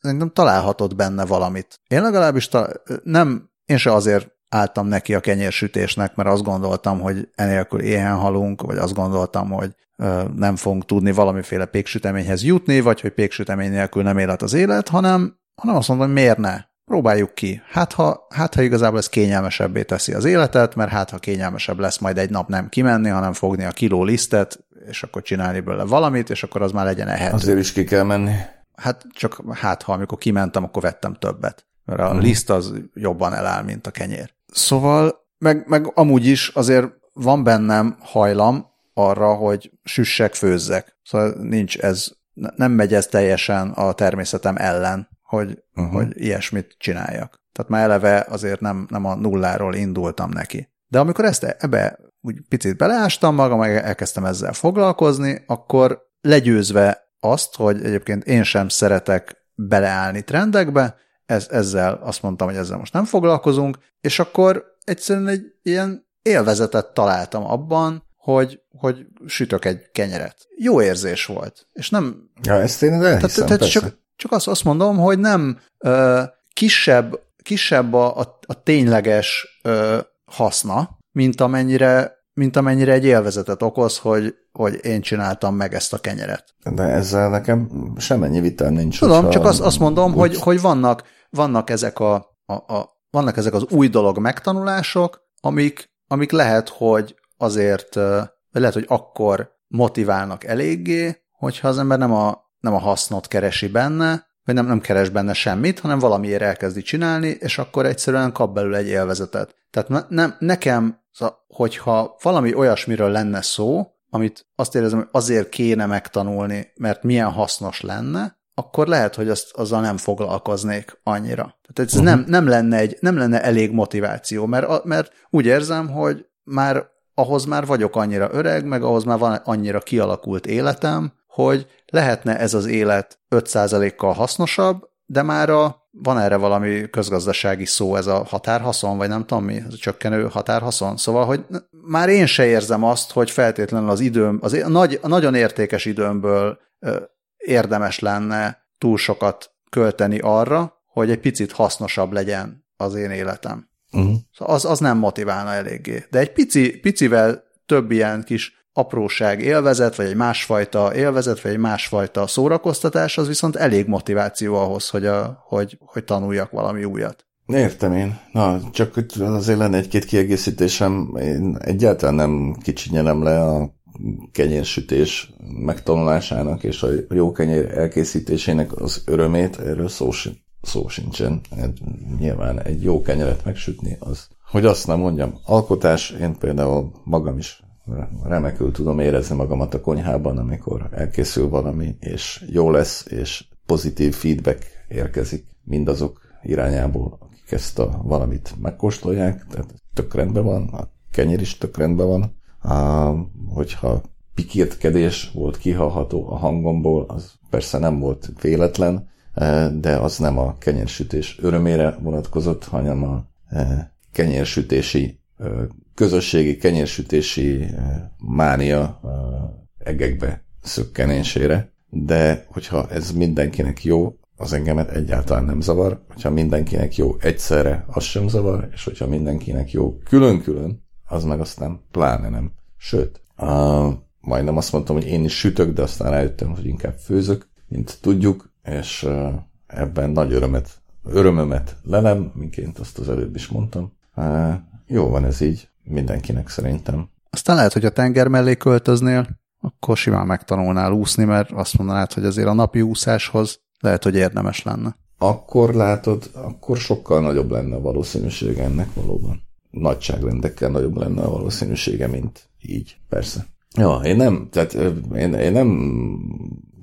Speaker 1: nem találhatod benne valamit. Én legalábbis ta- nem, én se azért álltam neki a kenyérsütésnek, mert azt gondoltam, hogy enélkül éhen halunk, vagy azt gondoltam, hogy ö, nem fogunk tudni valamiféle péksüteményhez jutni, vagy hogy péksütemény nélkül nem élet az élet, hanem, hanem azt mondom, hogy miért ne? Próbáljuk ki. Hát ha, hát ha igazából ez kényelmesebbé teszi az életet, mert hát ha kényelmesebb lesz majd egy nap nem kimenni, hanem fogni a kiló lisztet, és akkor csinálni belőle valamit, és akkor az már legyen ehető.
Speaker 2: Azért is ki kell menni.
Speaker 1: Hát csak hát, ha amikor kimentem, akkor vettem többet. Mert a mm. liszt az jobban eláll, mint a kenyér. Szóval, meg, meg amúgy is azért van bennem hajlam arra, hogy süssek, főzzek. Szóval nincs ez, nem megy ez teljesen a természetem ellen, hogy, uh-huh. hogy ilyesmit csináljak. Tehát már eleve azért nem, nem a nulláról indultam neki. De amikor ezt ebbe úgy picit beleástam magam, meg elkezdtem ezzel foglalkozni, akkor legyőzve azt, hogy egyébként én sem szeretek beleállni trendekbe, ez, ezzel azt mondtam, hogy ezzel most nem foglalkozunk, és akkor egyszerűen egy ilyen élvezetet találtam abban, hogy, hogy sütök egy kenyeret. Jó érzés volt. És nem...
Speaker 2: Ja, ezt én elhiszem, tehát, tehát
Speaker 1: csak, csak azt, azt mondom, hogy nem ö, kisebb, kisebb a, a, a tényleges ö, haszna, mint amennyire mint amennyire egy élvezetet okoz, hogy, hogy én csináltam meg ezt a kenyeret.
Speaker 2: De ezzel nekem semennyi vita nincs.
Speaker 1: Tudom, csak azt, azt mondom, úgy... hogy, hogy vannak, vannak, ezek a, a, a, vannak ezek az új dolog megtanulások, amik, amik lehet, hogy azért, vagy lehet, hogy akkor motiválnak eléggé, hogyha az ember nem a, nem a hasznot keresi benne, vagy nem, nem keres benne semmit, hanem valamiért elkezdi csinálni, és akkor egyszerűen kap belőle egy élvezetet. Tehát nem, nekem Szóval, hogyha valami olyasmiről lenne szó, amit azt érzem, hogy azért kéne megtanulni, mert milyen hasznos lenne, akkor lehet, hogy azt, azzal nem foglalkoznék annyira. Tehát ez uh-huh. nem, nem, lenne egy, nem lenne elég motiváció, mert, mert úgy érzem, hogy már ahhoz már vagyok annyira öreg, meg ahhoz már van annyira kialakult életem, hogy lehetne ez az élet 5%-kal hasznosabb, de már a van erre valami közgazdasági szó, ez a határhaszon, vagy nem tudom mi, ez a csökkenő határhaszon. Szóval, hogy már én se érzem azt, hogy feltétlenül az időm, az a, nagy, a nagyon értékes időmből érdemes lenne túl sokat költeni arra, hogy egy picit hasznosabb legyen az én életem. Uh-huh. Szóval az, az nem motiválna eléggé. De egy pici, picivel több ilyen kis apróság élvezet, vagy egy másfajta élvezet, vagy egy másfajta szórakoztatás, az viszont elég motiváció ahhoz, hogy, a, hogy, hogy tanuljak valami újat.
Speaker 2: Értem én. Na, csak azért lenne egy-két kiegészítésem. Én egyáltalán nem kicsinyelem le a kenyérsütés megtanulásának és a jó kenyér elkészítésének az örömét, erről szó, szó sincsen. Hát nyilván egy jó kenyeret megsütni, az, hogy azt nem mondjam, alkotás, én például magam is remekül tudom érezni magamat a konyhában, amikor elkészül valami, és jó lesz, és pozitív feedback érkezik mindazok irányából, akik ezt a valamit megkóstolják, tehát tök rendben van, a kenyér is tök rendben van, a, hogyha pikirtkedés volt kihallható a hangomból, az persze nem volt véletlen, e, de az nem a kenyérsütés örömére vonatkozott, hanem a e, kenyérsütési, e, közösségi kenyérsütési mánia egekbe szökkenésére. De hogyha ez mindenkinek jó, az engemet egyáltalán nem zavar. Hogyha mindenkinek jó egyszerre, az sem zavar, és hogyha mindenkinek jó külön-külön, az meg aztán pláne nem. Sőt, uh, majdnem azt mondtam, hogy én is sütök, de aztán rájöttem, hogy inkább főzök, mint tudjuk, és uh, ebben nagy örömet, örömömet lelem, miként azt az előbb is mondtam. Jó van ez így, mindenkinek szerintem.
Speaker 1: Aztán lehet, hogy a tenger mellé költöznél, akkor simán megtanulnál úszni, mert azt mondanád, hogy azért a napi úszáshoz lehet, hogy érdemes lenne.
Speaker 2: Akkor látod, akkor sokkal nagyobb lenne a valószínűség ennek valóban nagyságrendekkel nagyobb lenne a valószínűsége, mint így, persze. Ja, én nem, tehát én, én nem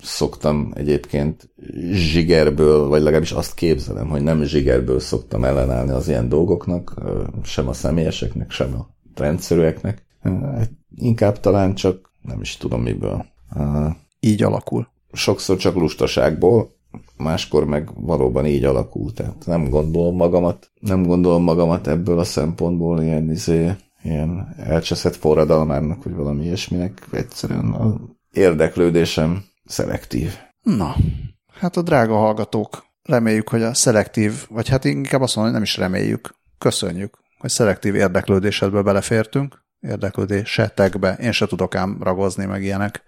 Speaker 2: szoktam egyébként zsigerből, vagy legalábbis azt képzelem, hogy nem zsigerből szoktam ellenállni az ilyen dolgoknak, sem a személyeseknek, sem a rendszerűeknek. Inkább talán csak nem is tudom miből.
Speaker 1: Így alakul.
Speaker 2: Sokszor csak lustaságból, máskor meg valóban így alakul, tehát nem gondolom magamat, nem gondolom magamat ebből a szempontból ilyen, izé, ilyen elcseszett forradalmának, vagy valami ilyesminek, egyszerűen a érdeklődésem szelektív.
Speaker 1: Na, hát a drága hallgatók, reméljük, hogy a szelektív, vagy hát inkább azt mondom, hogy nem is reméljük, köszönjük, hogy szelektív érdeklődésedbe belefértünk, érdeklődésetekbe, én se tudok ám ragozni meg ilyenek.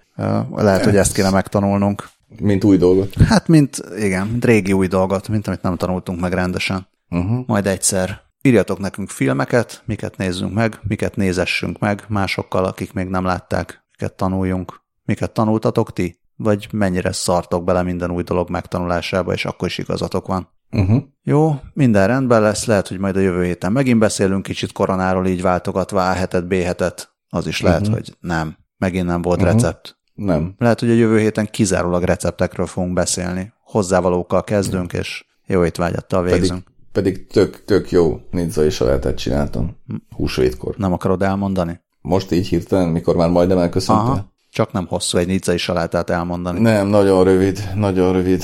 Speaker 1: Lehet, hogy ezt kéne megtanulnunk.
Speaker 2: Mint új dolgot?
Speaker 1: Hát, mint, igen, mint régi új dolgot, mint amit nem tanultunk meg rendesen. Uh-huh. Majd egyszer írjatok nekünk filmeket, miket nézzünk meg, miket nézessünk meg másokkal, akik még nem látták, miket tanuljunk. Miket tanultatok ti? Vagy mennyire szartok bele minden új dolog megtanulásába, és akkor is igazatok van. Uh-huh. Jó, minden rendben lesz, lehet, hogy majd a jövő héten megint beszélünk kicsit koronáról, így váltogatva A hetet, B hetet. Az is lehet, uh-huh. hogy nem. Megint nem volt uh-huh. recept.
Speaker 2: Nem.
Speaker 1: Lehet, hogy a jövő héten kizárólag receptekről fogunk beszélni. Hozzávalókkal kezdünk, és jó étvágyattal végzünk.
Speaker 2: Pedig, pedig tök, tök jó nizzai salátát csináltam húsvétkor.
Speaker 1: Nem akarod elmondani?
Speaker 2: Most így hirtelen, mikor már majdnem elköszöntél?
Speaker 1: Csak nem hosszú egy nizzai salátát elmondani.
Speaker 2: Nem, nagyon rövid, nagyon rövid.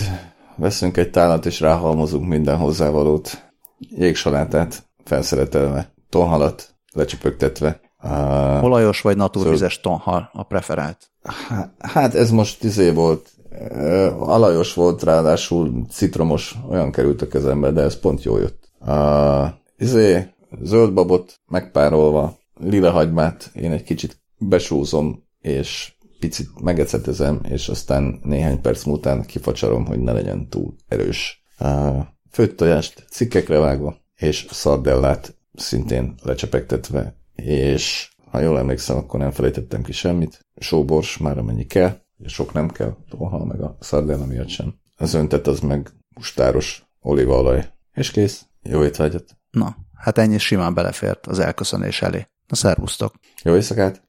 Speaker 2: Veszünk egy tálat, és ráhalmozunk minden hozzávalót. Jégsalátát felszeretelve, tonhalat lecsöpögtetve,
Speaker 1: Uh, Olajos vagy naturvizes szóval, tonhal a preferált?
Speaker 2: Hát ez most izé volt, uh, alajos volt, ráadásul citromos, olyan került a kezembe, de ez pont jó jött. Uh, izé, zöld babot megpárolva, lila hagymát én egy kicsit besúzom, és picit megecetezem, és aztán néhány perc múltán kifacsarom, hogy ne legyen túl erős. Főtt tojást cikkekre vágva, és szardellát szintén lecsepegtetve és ha jól emlékszem, akkor nem felejtettem ki semmit. Sóbors már amennyi kell, és sok nem kell, toha meg a szardella miatt sem. Az öntet az meg mustáros olívaolaj. És kész. Jó étvágyat.
Speaker 1: Na, hát ennyi simán belefért az elköszönés elé. Na, szervusztok!
Speaker 2: Jó éjszakát!